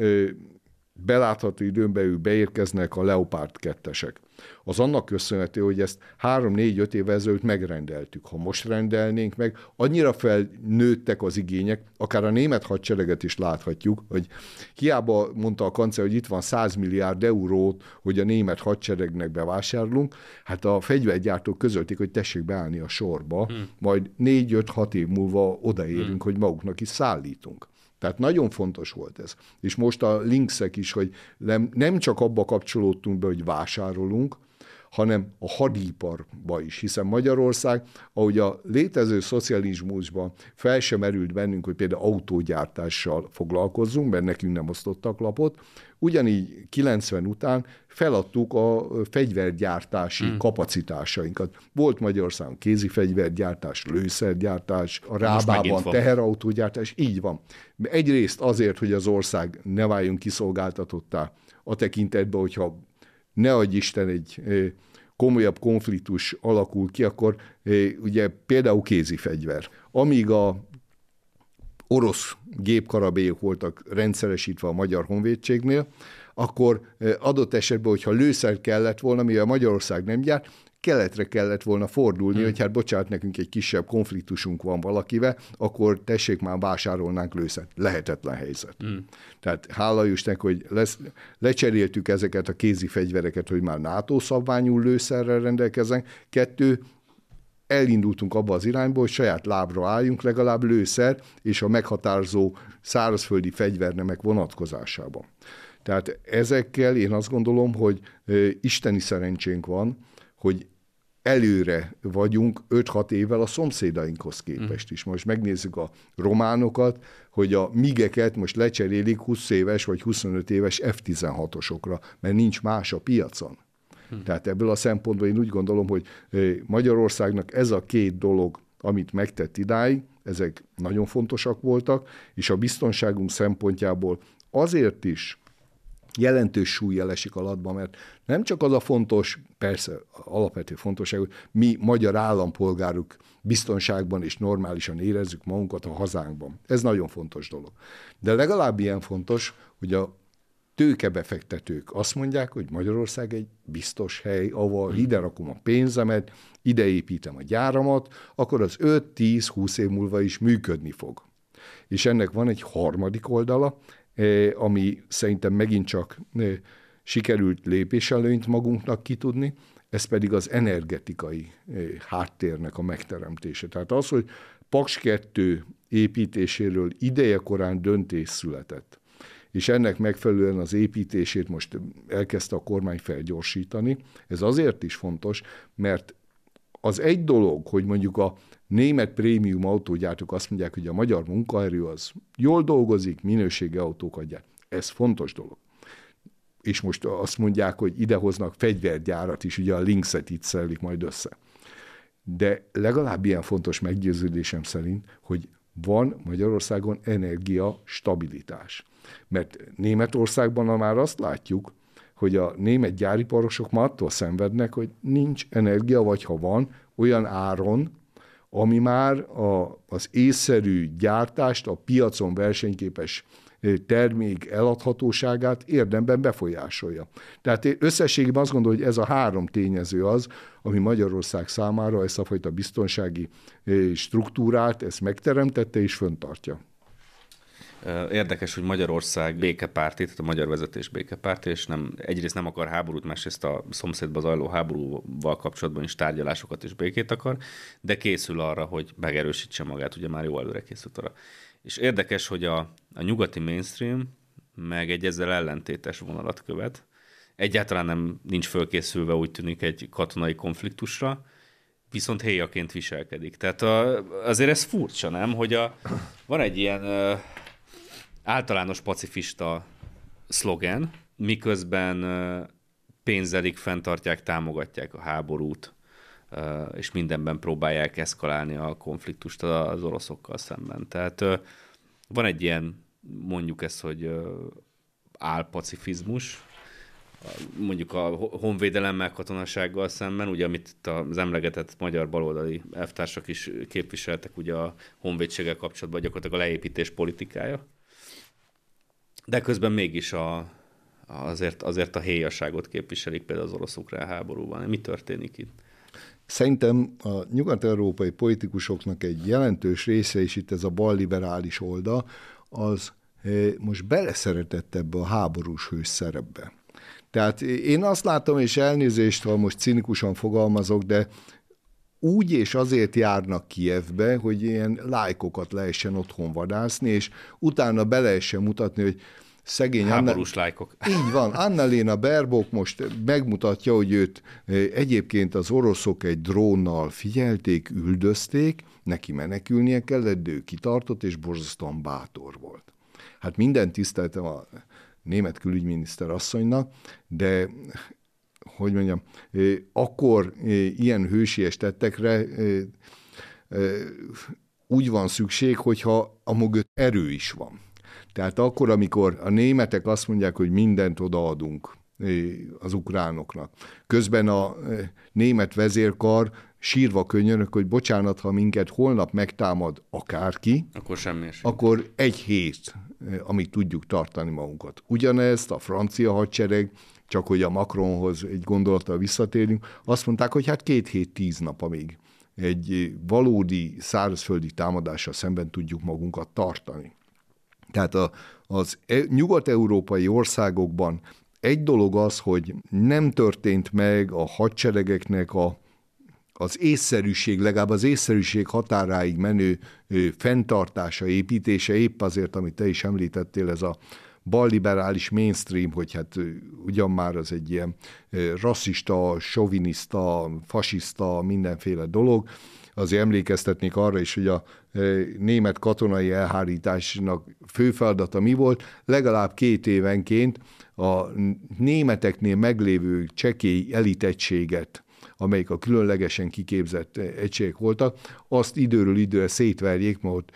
belátható időn belül beérkeznek a Leopard kettesek. Az annak köszönhető, hogy ezt három-négy-öt éve ezelőtt megrendeltük. Ha most rendelnénk meg, annyira felnőttek az igények, akár a német hadsereget is láthatjuk, hogy hiába mondta a kancell, hogy itt van 100 milliárd eurót, hogy a német hadseregnek bevásárlunk, hát a fegyvergyártók közölték, hogy tessék beállni a sorba, hmm. majd négy-öt-hat év múlva odaérünk, hmm. hogy maguknak is szállítunk. Tehát nagyon fontos volt ez. És most a linkszek is, hogy nem, nem csak abba kapcsolódtunk be, hogy vásárolunk, hanem a hadiparba is, hiszen Magyarország, ahogy a létező szocializmusban fel sem merült bennünk, hogy például autógyártással foglalkozzunk, mert nekünk nem osztottak lapot, ugyanígy 90 után feladtuk a fegyvergyártási hmm. kapacitásainkat. Volt Magyarországon kézi fegyvergyártás, lőszergyártás, a Rábában teherautógyártás, így van. Egyrészt azért, hogy az ország ne váljon kiszolgáltatottá a tekintetben, hogyha ne adj Isten egy komolyabb konfliktus alakul ki, akkor ugye például kézi fegyver. Amíg a orosz gépkarabélyok voltak rendszeresítve a magyar honvédségnél, akkor adott esetben, hogyha lőszer kellett volna, mivel Magyarország nem gyárt, keletre kellett volna fordulni, hmm. hogy hát bocsánat, nekünk egy kisebb konfliktusunk van valakivel, akkor tessék már vásárolnánk lőszert. Lehetetlen helyzet. Hmm. Tehát hála Istennek, hogy lesz, lecseréltük ezeket a kézi fegyvereket, hogy már NATO szabványú lőszerrel rendelkeznek. Kettő, elindultunk abba az irányba, hogy saját lábra álljunk, legalább lőszer és a meghatározó szárazföldi fegyvernemek vonatkozásában. Tehát ezekkel én azt gondolom, hogy isteni szerencsénk van, hogy előre vagyunk 5-6 évvel a szomszédainkhoz képest is. Most megnézzük a románokat, hogy a migeket most lecserélik 20 éves vagy 25 éves F-16-osokra, mert nincs más a piacon. Tehát ebből a szempontból én úgy gondolom, hogy Magyarországnak ez a két dolog, amit megtett idáig, ezek nagyon fontosak voltak, és a biztonságunk szempontjából azért is jelentős súly esik alatba, mert nem csak az a fontos, persze alapvető fontosság, hogy mi magyar állampolgárok biztonságban és normálisan érezzük magunkat a hazánkban. Ez nagyon fontos dolog. De legalább ilyen fontos, hogy a tőkebefektetők azt mondják, hogy Magyarország egy biztos hely, ahol hmm. ide rakom a pénzemet, ide építem a gyáramat, akkor az 5-10-20 év múlva is működni fog. És ennek van egy harmadik oldala, ami szerintem megint csak eh, sikerült lépéselőnyt magunknak kitudni, ez pedig az energetikai eh, háttérnek a megteremtése. Tehát az, hogy Paks 2 építéséről ideje korán döntés született, és ennek megfelelően az építését most elkezdte a kormány felgyorsítani. Ez azért is fontos, mert az egy dolog, hogy mondjuk a német prémium autógyártók azt mondják, hogy a magyar munkaerő az jól dolgozik, minőségi autókat gyárt. Ez fontos dolog. És most azt mondják, hogy idehoznak fegyvergyárat is, ugye a Linkset itt szellik majd össze. De legalább ilyen fontos meggyőződésem szerint, hogy van Magyarországon energia stabilitás. Mert Németországban már azt látjuk, hogy a német gyáriparosok már attól szenvednek, hogy nincs energia, vagy ha van, olyan áron, ami már a, az észszerű gyártást, a piacon versenyképes termék eladhatóságát érdemben befolyásolja. Tehát összességében azt gondolom, hogy ez a három tényező az, ami Magyarország számára ezt a fajta biztonsági struktúrát, ezt megteremtette és föntartja. Érdekes, hogy Magyarország békepárti, tehát a magyar vezetés békepárti, és nem, egyrészt nem akar háborút, másrészt a szomszédba zajló háborúval kapcsolatban is tárgyalásokat és békét akar, de készül arra, hogy megerősítse magát, ugye már jó előre készült arra. És érdekes, hogy a, a nyugati mainstream meg egy ezzel ellentétes vonalat követ. Egyáltalán nem nincs fölkészülve, úgy tűnik, egy katonai konfliktusra, viszont héjaként viselkedik. Tehát a, azért ez furcsa, nem? Hogy a, van egy ilyen általános pacifista szlogen, miközben pénzelik, fenntartják, támogatják a háborút, és mindenben próbálják eszkalálni a konfliktust az oroszokkal szemben. Tehát van egy ilyen, mondjuk ezt, hogy álpacifizmus, mondjuk a honvédelemmel, katonasággal szemben, ugye amit az emlegetett magyar baloldali elvtársak is képviseltek, ugye a honvédséggel kapcsolatban gyakorlatilag a leépítés politikája. De közben mégis a, azért, azért a héjasságot képviselik például az orosz-ukrán háborúban. Mi történik itt? Szerintem a nyugat-európai politikusoknak egy jelentős része, és itt ez a balliberális oldal, az eh, most beleszeretett ebbe a háborús hős szerepbe. Tehát én azt látom, és elnézést, ha most cinikusan fogalmazok, de úgy és azért járnak Kievbe, hogy ilyen lájkokat lehessen otthon vadászni, és utána be lehessen mutatni, hogy szegény Háborús Anna... lájkok. Így van. Annalena Berbok most megmutatja, hogy őt eh, egyébként az oroszok egy drónnal figyelték, üldözték, neki menekülnie kellett, de ő kitartott, és borzasztóan bátor volt. Hát minden tiszteltem a német külügyminiszter asszonynak, de hogy mondjam, akkor ilyen hősies tettekre úgy van szükség, hogyha a mögött erő is van. Tehát akkor, amikor a németek azt mondják, hogy mindent odaadunk az ukránoknak, közben a német vezérkar sírva könyörök, hogy bocsánat, ha minket holnap megtámad akárki, akkor semmi Akkor egy hét amíg tudjuk tartani magunkat. Ugyanezt a francia hadsereg, csak hogy a Macronhoz egy gondolattal visszatérünk, azt mondták, hogy hát két hét, tíz nap, amíg egy valódi szárazföldi támadással szemben tudjuk magunkat tartani. Tehát a, az e, nyugat-európai országokban egy dolog az, hogy nem történt meg a hadseregeknek a az észszerűség, legalább az észszerűség határáig menő fenntartása, építése, épp azért, amit te is említettél, ez a balliberális mainstream, hogy hát ugyan már az egy ilyen rasszista, soviniszta, fasiszta, mindenféle dolog, azért emlékeztetnék arra is, hogy a német katonai elhárításnak fő feladata mi volt, legalább két évenként a németeknél meglévő csekély elitegységet amelyik a különlegesen kiképzett egységek voltak, azt időről időre szétverjék, mert ott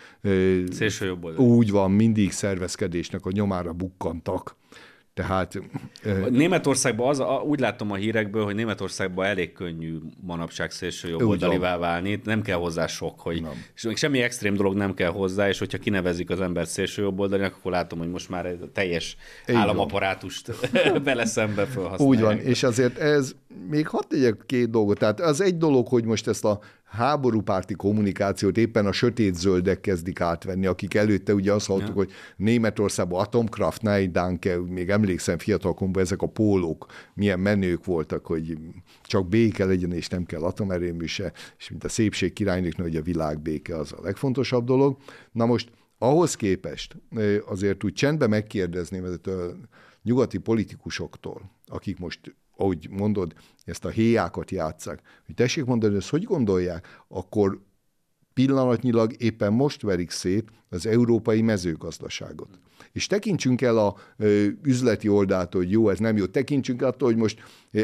úgy van, mindig szervezkedésnek a nyomára bukkantak. Tehát... Németországban az, úgy látom a hírekből, hogy Németországban elég könnyű manapság szélső jobboldalivá válni, nem kell hozzá sok, hogy nem. és még semmi extrém dolog nem kell hozzá, és hogyha kinevezik az embert szélső jobboldalinak, akkor látom, hogy most már egy teljes Így államaparátust bele szembe felhasználják. Úgy van, és azért ez, még hadd tegyek két dolgot, tehát az egy dolog, hogy most ezt a háborúpárti kommunikációt éppen a sötét zöldek kezdik átvenni, akik előtte ugye azt hallottuk, ja. hogy Németországban Atomkraft, Nein Danke, még emlékszem fiatalkomban ezek a pólók milyen menők voltak, hogy csak béke legyen, és nem kell atomerőmű se, és mint a szépség királynőknek, hogy a világ béke az a legfontosabb dolog. Na most ahhoz képest azért úgy csendben megkérdezném ezt a nyugati politikusoktól, akik most ahogy mondod, ezt a héjákat játszák, hogy tessék mondani, ezt hogy gondolják, akkor pillanatnyilag éppen most verik szét az európai mezőgazdaságot. És tekintsünk el a ö, üzleti oldaltól, hogy jó, ez nem jó, tekintsünk attól, hogy most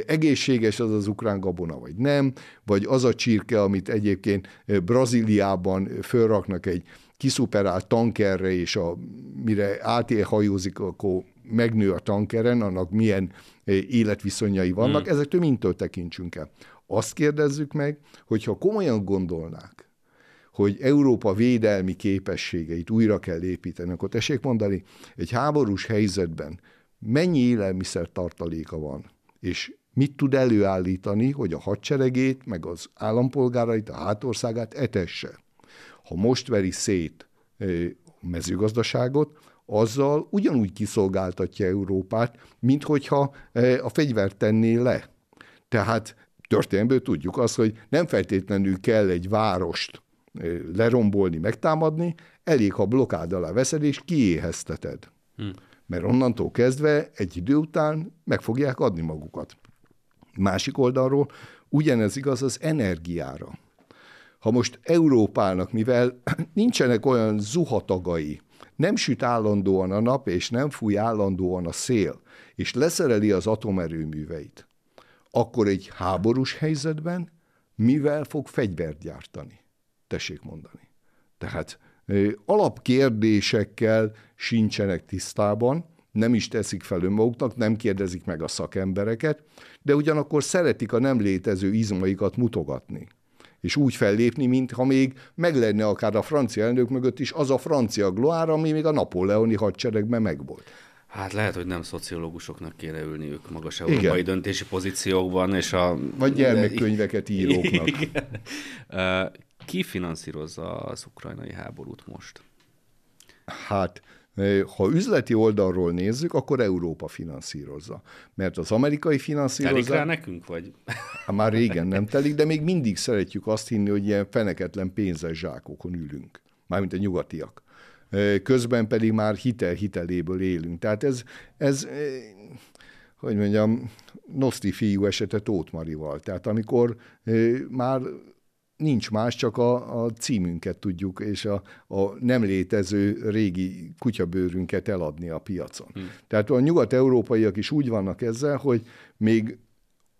egészséges az az ukrán gabona, vagy nem, vagy az a csirke, amit egyébként Brazíliában fölraknak egy kiszuperált tankerre, és a, mire átélhajózik, akkor megnő a tankeren, annak milyen életviszonyai vannak, hmm. ezektől mindtől tekintsünk el. Azt kérdezzük meg, hogyha komolyan gondolnák, hogy Európa védelmi képességeit újra kell építeni, akkor tessék mondani, egy háborús helyzetben mennyi élelmiszer tartaléka van, és mit tud előállítani, hogy a hadseregét, meg az állampolgárait, a hátországát etesse. Ha most veri szét a mezőgazdaságot, azzal ugyanúgy kiszolgáltatja Európát, mint hogyha a fegyvert tenné le. Tehát történelmből tudjuk azt, hogy nem feltétlenül kell egy várost lerombolni, megtámadni, elég, ha blokád alá veszed, és kiéhezteted. Hm. Mert onnantól kezdve egy idő után meg fogják adni magukat. Másik oldalról ugyanez igaz az energiára. Ha most Európának, mivel nincsenek olyan zuhatagai, nem süt állandóan a nap, és nem fúj állandóan a szél, és leszereli az atomerőműveit, akkor egy háborús helyzetben mivel fog fegyvert gyártani? Tessék mondani. Tehát alapkérdésekkel sincsenek tisztában, nem is teszik fel önmaguknak, nem kérdezik meg a szakembereket, de ugyanakkor szeretik a nem létező izmaikat mutogatni és úgy fellépni, mintha még meg lenne akár a francia elnök mögött is az a francia gloár, ami még a napóleoni hadseregben megvolt. Hát lehet, hogy nem szociológusoknak kéne ülniük magas európai Igen. döntési pozíciókban, és a... Vagy gyermekkönyveket íróknak. Igen. Ki finanszírozza az ukrajnai háborút most? Hát ha üzleti oldalról nézzük, akkor Európa finanszírozza. Mert az amerikai finanszírozás... Telik rá nekünk, vagy? Hát már régen nem telik, de még mindig szeretjük azt hinni, hogy ilyen feneketlen pénzes zsákokon ülünk. Mármint a nyugatiak. Közben pedig már hitel hiteléből élünk. Tehát ez, ez hogy mondjam, Noszti fiú esete Tóth Marival. Tehát amikor már nincs más, csak a, a címünket tudjuk, és a, a nem létező régi kutyabőrünket eladni a piacon. Hmm. Tehát a nyugat-európaiak is úgy vannak ezzel, hogy még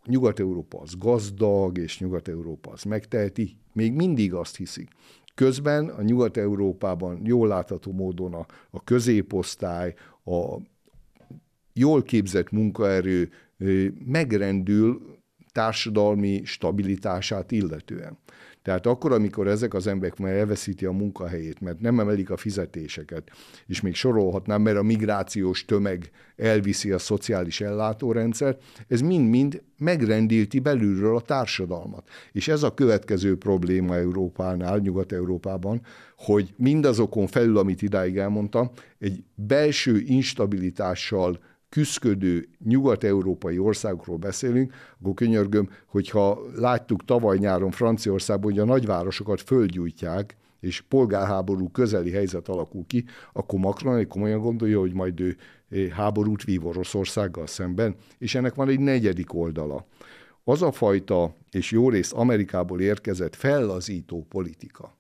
Nyugat-Európa az gazdag, és Nyugat-Európa az megteheti, még mindig azt hiszik. Közben a Nyugat-Európában jól látható módon a, a középosztály, a jól képzett munkaerő megrendül társadalmi stabilitását illetően. Tehát akkor, amikor ezek az emberek már elveszíti a munkahelyét, mert nem emelik a fizetéseket, és még sorolhatnám, mert a migrációs tömeg elviszi a szociális ellátórendszert, ez mind-mind megrendíti belülről a társadalmat. És ez a következő probléma Európánál, Nyugat-Európában, hogy mindazokon felül, amit idáig elmondtam, egy belső instabilitással küszködő nyugat-európai országokról beszélünk, akkor könyörgöm, hogyha láttuk tavaly nyáron Franciaországban, hogy a nagyvárosokat földgyújtják, és polgárháború közeli helyzet alakul ki, akkor Macron egy komolyan gondolja, hogy majd ő eh, háborút vív Oroszországgal szemben, és ennek van egy negyedik oldala. Az a fajta, és jó részt Amerikából érkezett fellazító politika,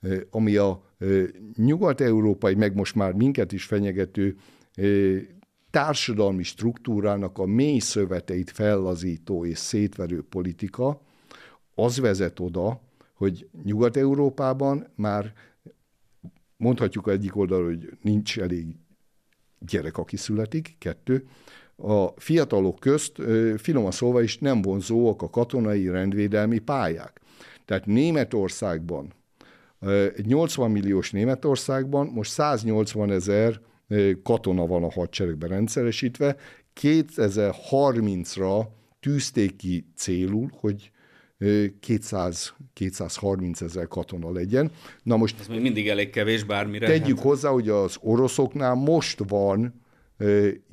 eh, ami a eh, nyugat-európai, meg most már minket is fenyegető társadalmi struktúrának a mély szöveteit fellazító és szétverő politika, az vezet oda, hogy Nyugat-Európában már mondhatjuk egyik oldalról, hogy nincs elég gyerek, aki születik, kettő, a fiatalok közt finoman szólva is nem vonzóak a katonai rendvédelmi pályák. Tehát Németországban, egy 80 milliós Németországban most 180 ezer katona van a hadseregben rendszeresítve. 2030-ra tűzték ki célul, hogy 200, 230 ezer katona legyen. Na most... Ez még mindig elég kevés bármire. Tegyük hát... hozzá, hogy az oroszoknál most van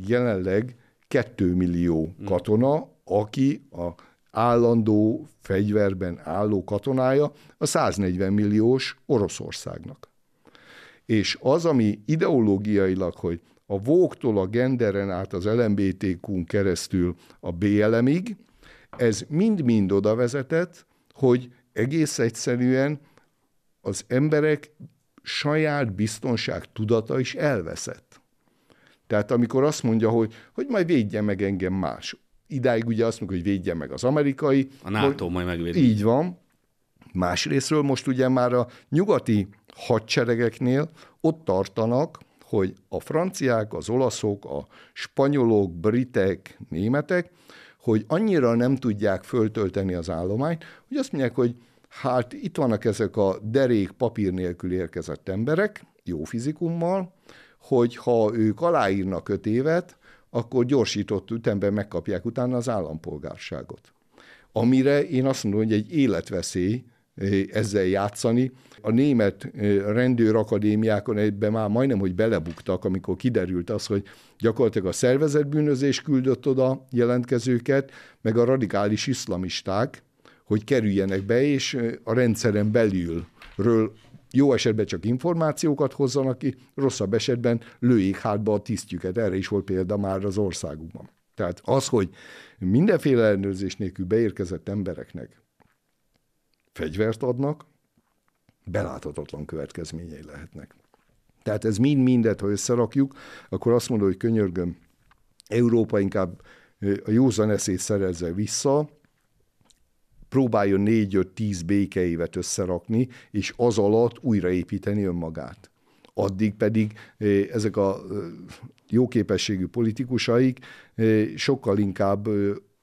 jelenleg 2 millió hm. katona, aki a állandó fegyverben álló katonája a 140 milliós Oroszországnak. És az, ami ideológiailag, hogy a vóktól a genderen át az LMBTQ-n keresztül a BLM-ig, ez mind-mind oda vezetett, hogy egész egyszerűen az emberek saját biztonság tudata is elveszett. Tehát amikor azt mondja, hogy, hogy majd védje meg engem más. Idáig ugye azt mondja, hogy védje meg az amerikai. A NATO majd megvédi. Így van. Másrésztről most ugye már a nyugati hadseregeknél ott tartanak, hogy a franciák, az olaszok, a spanyolok, britek, németek, hogy annyira nem tudják föltölteni az állományt, hogy azt mondják, hogy hát itt vannak ezek a derék papír nélkül érkezett emberek, jó fizikummal, hogy ha ők aláírnak öt évet, akkor gyorsított ütemben megkapják utána az állampolgárságot. Amire én azt mondom, hogy egy életveszély ezzel játszani. A német rendőrakadémiákon ebben már majdnem, hogy belebuktak, amikor kiderült az, hogy gyakorlatilag a szervezetbűnözés küldött oda jelentkezőket, meg a radikális iszlamisták, hogy kerüljenek be, és a rendszeren belülről jó esetben csak információkat hozzanak ki, rosszabb esetben lőjék hátba a tisztjüket. Erre is volt példa már az országukban. Tehát az, hogy mindenféle ellenőrzés nélkül beérkezett embereknek fegyvert adnak, beláthatatlan következményei lehetnek. Tehát ez mind-mindet, ha összerakjuk, akkor azt mondom, hogy könyörgöm, Európa inkább a józan eszét szerezze vissza, próbáljon négy-öt-tíz békeévet összerakni, és az alatt újraépíteni önmagát. Addig pedig ezek a jó képességű politikusaik sokkal inkább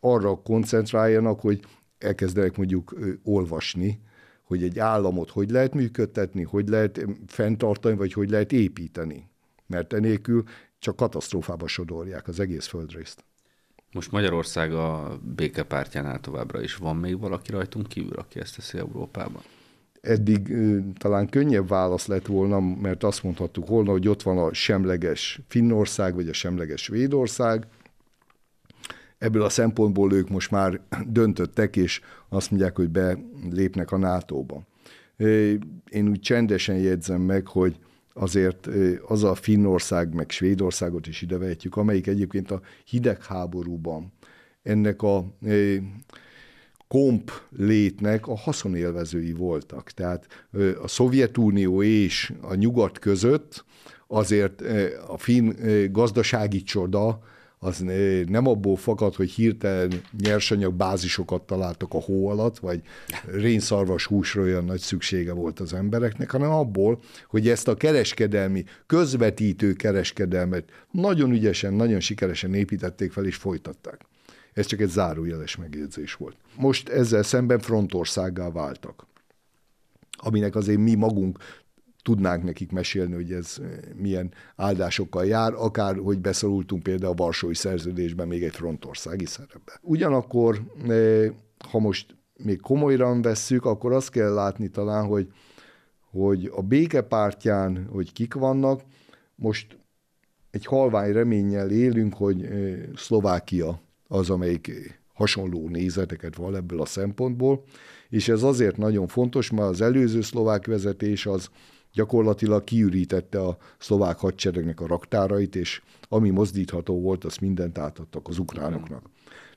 arra koncentráljanak, hogy elkezdenek mondjuk olvasni, hogy egy államot hogy lehet működtetni, hogy lehet fenntartani, vagy hogy lehet építeni. Mert enélkül csak katasztrófába sodorják az egész földrészt. Most Magyarország a békepártyánál továbbra is. Van még valaki rajtunk kívül, aki ezt teszi Európában? Eddig talán könnyebb válasz lett volna, mert azt mondhattuk volna, hogy ott van a semleges Finnország, vagy a semleges Svédország, Ebből a szempontból ők most már döntöttek, és azt mondják, hogy belépnek a NATO-ba. Én úgy csendesen jegyzem meg, hogy azért az a Finnország, meg Svédországot is idevehetjük, amelyik egyébként a hidegháborúban ennek a komp létnek a haszonélvezői voltak. Tehát a Szovjetunió és a nyugat között azért a finn gazdasági csoda az nem abból fakad, hogy hirtelen nyersanyag bázisokat találtak a hó alatt, vagy rénszarvas húsra olyan nagy szüksége volt az embereknek, hanem abból, hogy ezt a kereskedelmi, közvetítő kereskedelmet nagyon ügyesen, nagyon sikeresen építették fel és folytatták. Ez csak egy zárójeles megjegyzés volt. Most ezzel szemben frontországgá váltak aminek azért mi magunk tudnánk nekik mesélni, hogy ez eh, milyen áldásokkal jár, akár, hogy beszorultunk például a Varsói Szerződésben még egy frontországi szerepbe. Ugyanakkor, eh, ha most még komolyra vesszük, akkor azt kell látni talán, hogy, hogy a békepártyán, hogy kik vannak, most egy halvány reménnyel élünk, hogy eh, Szlovákia az, amelyik hasonló nézeteket van ebből a szempontból, és ez azért nagyon fontos, mert az előző szlovák vezetés az gyakorlatilag kiürítette a szlovák hadseregnek a raktárait, és ami mozdítható volt, azt mindent átadtak az ukránoknak.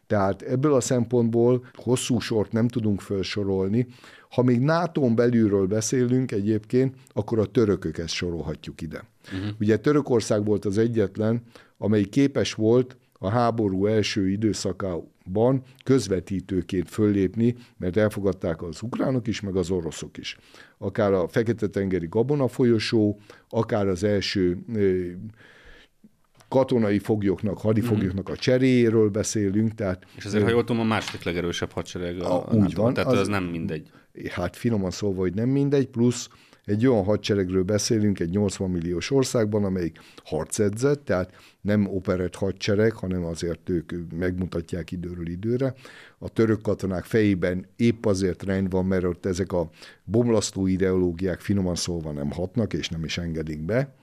Tehát ebből a szempontból hosszú sort nem tudunk felsorolni. Ha még nato belülről beszélünk egyébként, akkor a törököket sorolhatjuk ide. Uh-huh. Ugye Törökország volt az egyetlen, amely képes volt a háború első időszakában közvetítőként föllépni, mert elfogadták az ukránok is, meg az oroszok is. Akár a Fekete-tengeri Gabona folyosó, akár az első katonai foglyoknak, hadifoglyoknak a cseréjéről beszélünk. Tehát, és azért, ha jól tudom, a második legerősebb hadsereg a, a úgy van, tehát az, az nem mindegy. Hát finoman szólva, hogy nem mindegy, plusz egy olyan hadseregről beszélünk egy 80 milliós országban, amelyik harcedzett, tehát nem operett hadsereg, hanem azért ők megmutatják időről időre. A török katonák fejében épp azért rend van, mert ott ezek a bomlasztó ideológiák finoman szólva nem hatnak, és nem is engedik be.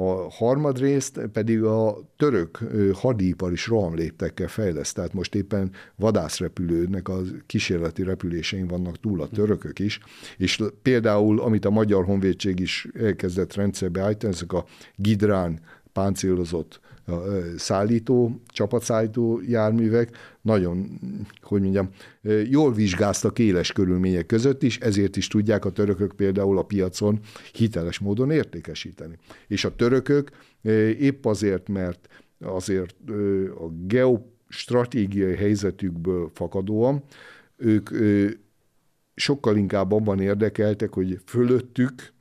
A harmadrészt pedig a török hadipar is rohamléptekkel fejleszt, tehát most éppen vadászrepülőnek a kísérleti repülésein vannak túl a törökök is, és például, amit a Magyar Honvédség is elkezdett rendszerbe állítani, ezek a Gidrán páncélozott szállító, csapatszállító járművek nagyon, hogy mondjam, jól vizsgáztak éles körülmények között is, ezért is tudják a törökök például a piacon hiteles módon értékesíteni. És a törökök épp azért, mert azért a geostratégiai helyzetükből fakadóan ők sokkal inkább abban érdekeltek, hogy fölöttük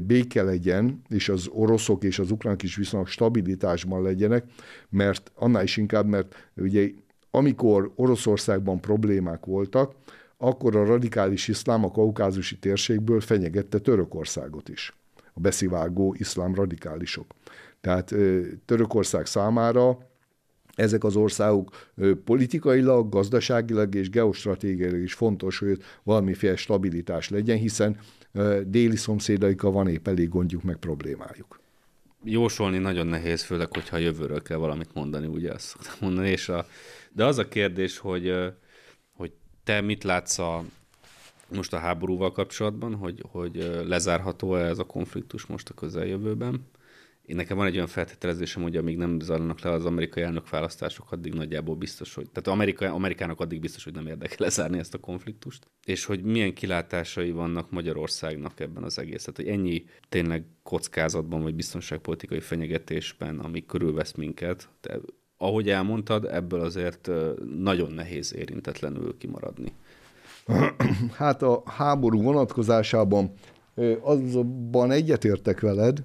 béke legyen, és az oroszok és az ukránok is viszonylag stabilitásban legyenek, mert annál is inkább, mert ugye amikor Oroszországban problémák voltak, akkor a radikális iszlám a kaukázusi térségből fenyegette Törökországot is, a beszivágó iszlám radikálisok. Tehát Törökország számára ezek az országok politikailag, gazdaságilag és geostratégiailag is fontos, hogy valamiféle stabilitás legyen, hiszen déli szomszédaikkal van épp elég gondjuk meg problémájuk. Jósolni nagyon nehéz, főleg, hogyha a jövőről kell valamit mondani, ugye azt szoktam mondani, és a, de az a kérdés, hogy, hogy te mit látsz a, most a háborúval kapcsolatban, hogy, hogy lezárható-e ez a konfliktus most a közeljövőben? Én nekem van egy olyan feltételezésem, hogy amíg nem zajlanak le az amerikai elnökválasztások, addig nagyjából biztos, hogy... Tehát Amerika, Amerikának addig biztos, hogy nem érdekel lezárni ezt a konfliktust. És hogy milyen kilátásai vannak Magyarországnak ebben az egészet, hogy ennyi tényleg kockázatban vagy biztonságpolitikai fenyegetésben, ami körülvesz minket, de ahogy elmondtad, ebből azért nagyon nehéz érintetlenül kimaradni. Hát a háború vonatkozásában azban egyetértek veled,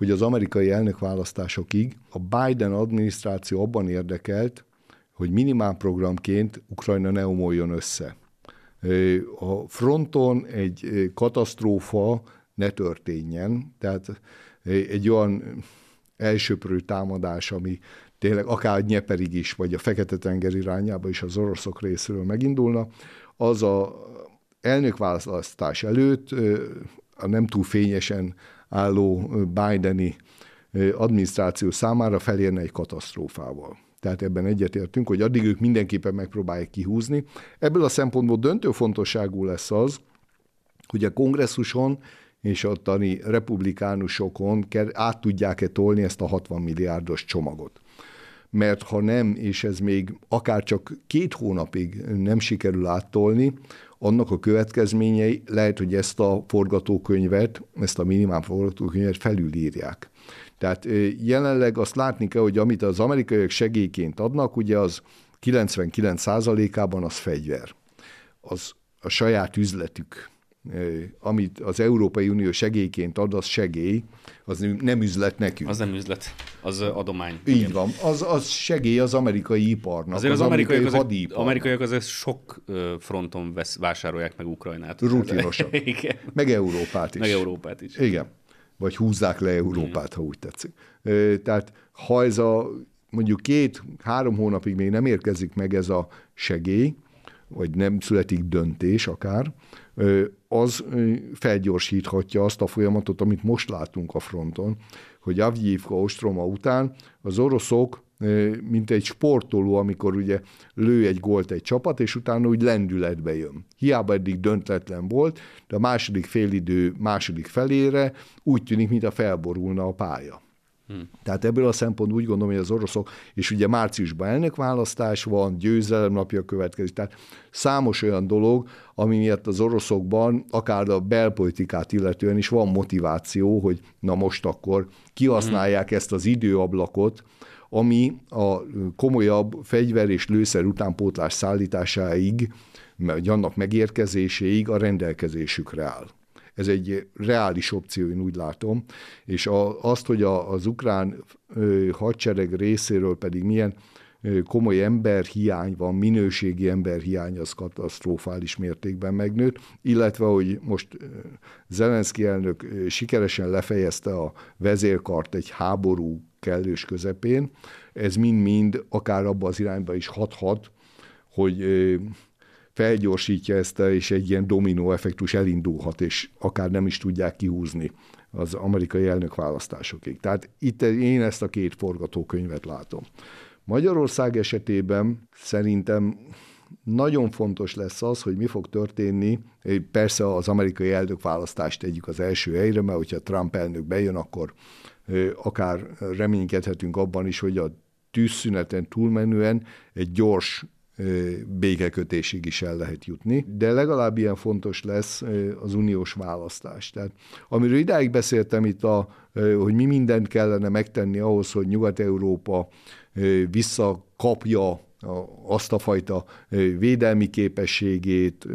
hogy az amerikai elnökválasztásokig a Biden adminisztráció abban érdekelt, hogy minimálprogramként Ukrajna ne omoljon össze. A fronton egy katasztrófa ne történjen, tehát egy olyan elsőprő támadás, ami tényleg akár Nyeperig is, vagy a Fekete-tenger irányába is az oroszok részéről megindulna, az a elnökválasztás előtt a nem túl fényesen álló Bideni adminisztráció számára felérne egy katasztrófával. Tehát ebben egyetértünk, hogy addig ők mindenképpen megpróbálják kihúzni. Ebből a szempontból döntő fontosságú lesz az, hogy a kongresszuson és a tani republikánusokon át tudják-e tolni ezt a 60 milliárdos csomagot. Mert ha nem, és ez még akár csak két hónapig nem sikerül áttolni, annak a következményei lehet, hogy ezt a forgatókönyvet, ezt a minimál forgatókönyvet felülírják. Tehát jelenleg azt látni kell, hogy amit az amerikaiak segélyként adnak, ugye az 99%-ában az fegyver. Az a saját üzletük amit az Európai Unió segélyként ad, az segély, az nem üzlet nekünk. Az nem üzlet, az adomány. Így igen. van, az, az segély az amerikai iparnak, Azért az, az amerikai hadiparnak. amerikaiak azért sok fronton vesz, vásárolják meg Ukrajnát. Rutinosan. igen. Meg Európát is. Meg Európát is. Igen. Vagy húzzák le Európát, mm. ha úgy tetszik. Tehát ha ez a mondjuk két-három hónapig még nem érkezik meg ez a segély, vagy nem születik döntés akár, az felgyorsíthatja azt a folyamatot, amit most látunk a fronton, hogy Avgyívka ostroma után az oroszok mint egy sportoló, amikor ugye lő egy gólt egy csapat, és utána úgy lendületbe jön. Hiába eddig döntetlen volt, de a második félidő második felére úgy tűnik, mintha felborulna a pálya. Hmm. Tehát ebből a szempontból úgy gondolom, hogy az oroszok, és ugye márciusban elnökválasztás van, győzelem napja következik, tehát számos olyan dolog, ami miatt az oroszokban, akár a belpolitikát illetően is van motiváció, hogy na most akkor kihasználják hmm. ezt az időablakot, ami a komolyabb fegyver és lőszer utánpótlás szállításáig, vagy annak megérkezéséig a rendelkezésükre áll. Ez egy reális opció, én úgy látom, és a, azt, hogy a, az ukrán hadsereg részéről pedig milyen komoly emberhiány van, minőségi emberhiány, az katasztrofális mértékben megnőtt, illetve, hogy most Zelenszky elnök sikeresen lefejezte a vezérkart egy háború kellős közepén, ez mind-mind akár abba az irányba is hathat, hogy felgyorsítja ezt, és egy ilyen dominó effektus elindulhat, és akár nem is tudják kihúzni az amerikai elnök választásokig. Tehát itt én ezt a két forgatókönyvet látom. Magyarország esetében szerintem nagyon fontos lesz az, hogy mi fog történni. Persze az amerikai elnök választást tegyük az első helyre, mert hogyha Trump elnök bejön, akkor akár reménykedhetünk abban is, hogy a tűzszüneten túlmenően egy gyors békekötésig is el lehet jutni, de legalább ilyen fontos lesz az uniós választás. Tehát amiről idáig beszéltem itt, a, hogy mi mindent kellene megtenni ahhoz, hogy Nyugat-Európa visszakapja azt a fajta védelmi képességét,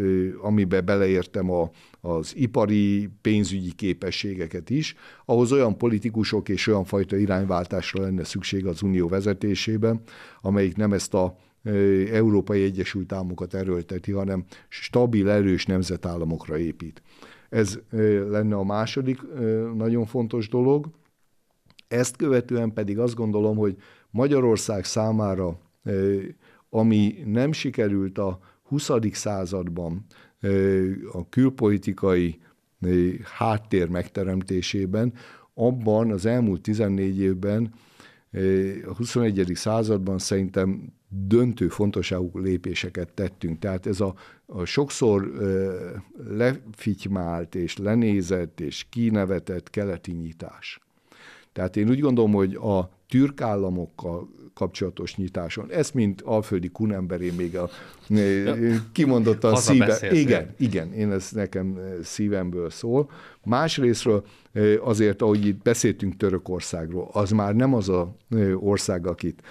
amiben beleértem a, az ipari, pénzügyi képességeket is, ahhoz olyan politikusok és olyan fajta irányváltásra lenne szükség az unió vezetésében, amelyik nem ezt a Európai Egyesült Államokat erőlteti, hanem stabil, erős nemzetállamokra épít. Ez lenne a második nagyon fontos dolog. Ezt követően pedig azt gondolom, hogy Magyarország számára, ami nem sikerült a 20. században a külpolitikai háttér megteremtésében, abban az elmúlt 14 évben, a 21. században szerintem döntő fontosságú lépéseket tettünk. Tehát ez a, a sokszor lefitymált és lenézett és kinevetett keleti nyitás. Tehát én úgy gondolom, hogy a türk államokkal kapcsolatos nyitáson. Ezt, mint alföldi kunemberé még a kimondottan szíve. Igen, igen, én ez nekem szívemből szól. Másrésztről azért, ahogy itt beszéltünk Törökországról, az már nem az a ország, akit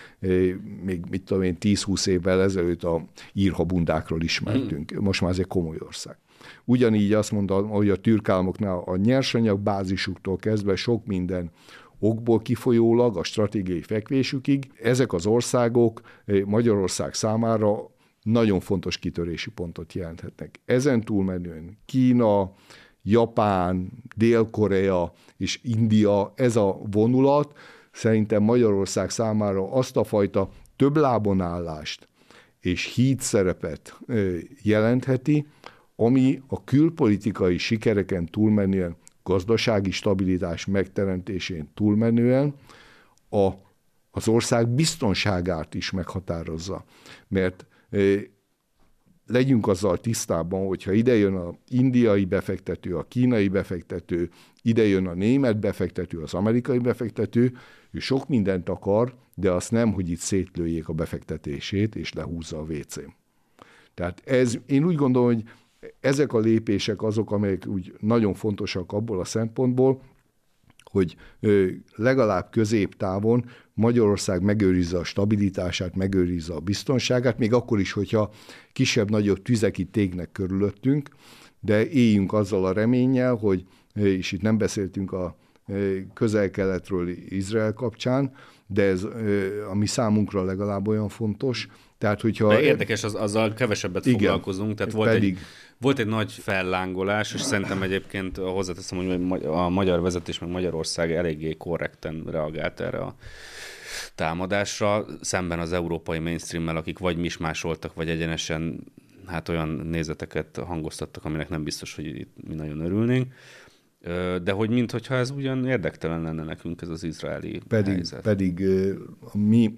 még, mit tudom én, 10-20 évvel ezelőtt a írhabundákról ismertünk. Hmm. Most már ez egy komoly ország. Ugyanígy azt mondom, hogy a türkálmoknál a nyersanyag bázisuktól kezdve sok minden okból kifolyólag a stratégiai fekvésükig ezek az országok Magyarország számára nagyon fontos kitörési pontot jelenthetnek. Ezen túlmenően Kína, Japán, Dél-Korea és India, ez a vonulat szerintem Magyarország számára azt a fajta több lábon állást és híd szerepet jelentheti, ami a külpolitikai sikereken túlmenően gazdasági stabilitás megteremtésén túlmenően a, az ország biztonságát is meghatározza. Mert legyünk azzal tisztában, hogyha ide jön a indiai befektető, a kínai befektető, ide jön a német befektető, az amerikai befektető, ő sok mindent akar, de azt nem, hogy itt szétlőjék a befektetését, és lehúzza a wc Tehát ez, én úgy gondolom, hogy ezek a lépések azok, amelyek úgy nagyon fontosak abból a szempontból, hogy legalább középtávon Magyarország megőrizze a stabilitását, megőrizze a biztonságát, még akkor is, hogyha kisebb-nagyobb tüzek itt égnek körülöttünk, de éljünk azzal a reménnyel, hogy, és itt nem beszéltünk a közel-keletről Izrael kapcsán, de ez ami számunkra legalább olyan fontos. Tehát, hogyha... De érdekes, az, azzal kevesebbet igen, foglalkozunk, tehát volt pedig, egy volt egy nagy fellángolás, és szerintem egyébként hozzáteszem, hogy a magyar vezetés, meg Magyarország eléggé korrekten reagált erre a támadásra, szemben az európai mainstream akik vagy mismásoltak, vagy egyenesen hát olyan nézeteket hangoztattak, aminek nem biztos, hogy itt mi nagyon örülnénk. De hogy mintha ez ugyan érdektelen lenne nekünk ez az izraeli pedig, helyzet. Pedig a mi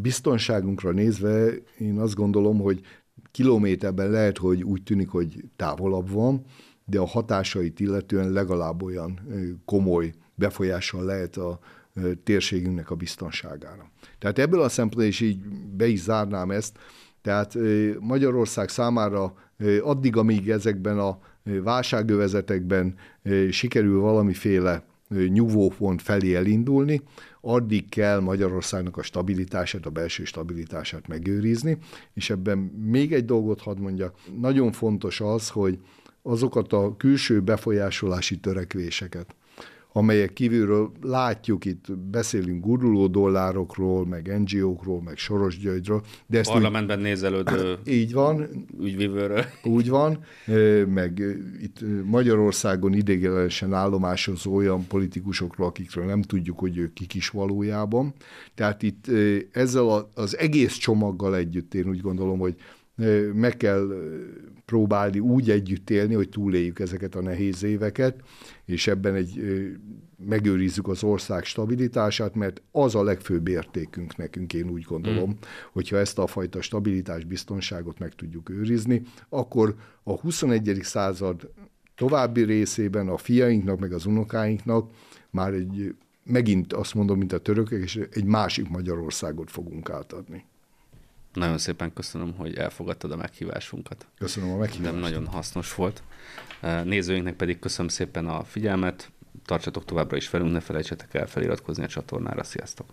biztonságunkra nézve én azt gondolom, hogy kilométerben lehet, hogy úgy tűnik, hogy távolabb van, de a hatásait illetően legalább olyan komoly befolyással lehet a térségünknek a biztonságára. Tehát ebből a szempontból is így be is zárnám ezt, tehát Magyarország számára addig, amíg ezekben a válságövezetekben sikerül valamiféle nyugvópont felé elindulni, addig kell Magyarországnak a stabilitását, a belső stabilitását megőrizni, és ebben még egy dolgot hadd mondjak. Nagyon fontos az, hogy azokat a külső befolyásolási törekvéseket, amelyek kívülről látjuk, itt beszélünk guruló dollárokról, meg NGO-król, meg Soros Györgyről. De ezt Parlamentben úgy, nézelődő így van, ügyvívőről. Úgy van, meg itt Magyarországon idéglenesen állomásozó olyan politikusokról, akikről nem tudjuk, hogy ők kik is valójában. Tehát itt ezzel az egész csomaggal együtt én úgy gondolom, hogy meg kell próbálni úgy együtt élni, hogy túléljük ezeket a nehéz éveket, és ebben egy megőrizzük az ország stabilitását, mert az a legfőbb értékünk nekünk, én úgy gondolom, mm. hogyha ezt a fajta stabilitás, biztonságot meg tudjuk őrizni, akkor a 21. század további részében a fiainknak, meg az unokáinknak már egy, megint azt mondom, mint a törökök, és egy másik Magyarországot fogunk átadni. Nagyon szépen köszönöm, hogy elfogadtad a meghívásunkat. Köszönöm a meghívást. De nagyon hasznos volt. Nézőinknek pedig köszönöm szépen a figyelmet, tartsatok továbbra is velünk, ne felejtsetek el feliratkozni a csatornára. Sziasztok!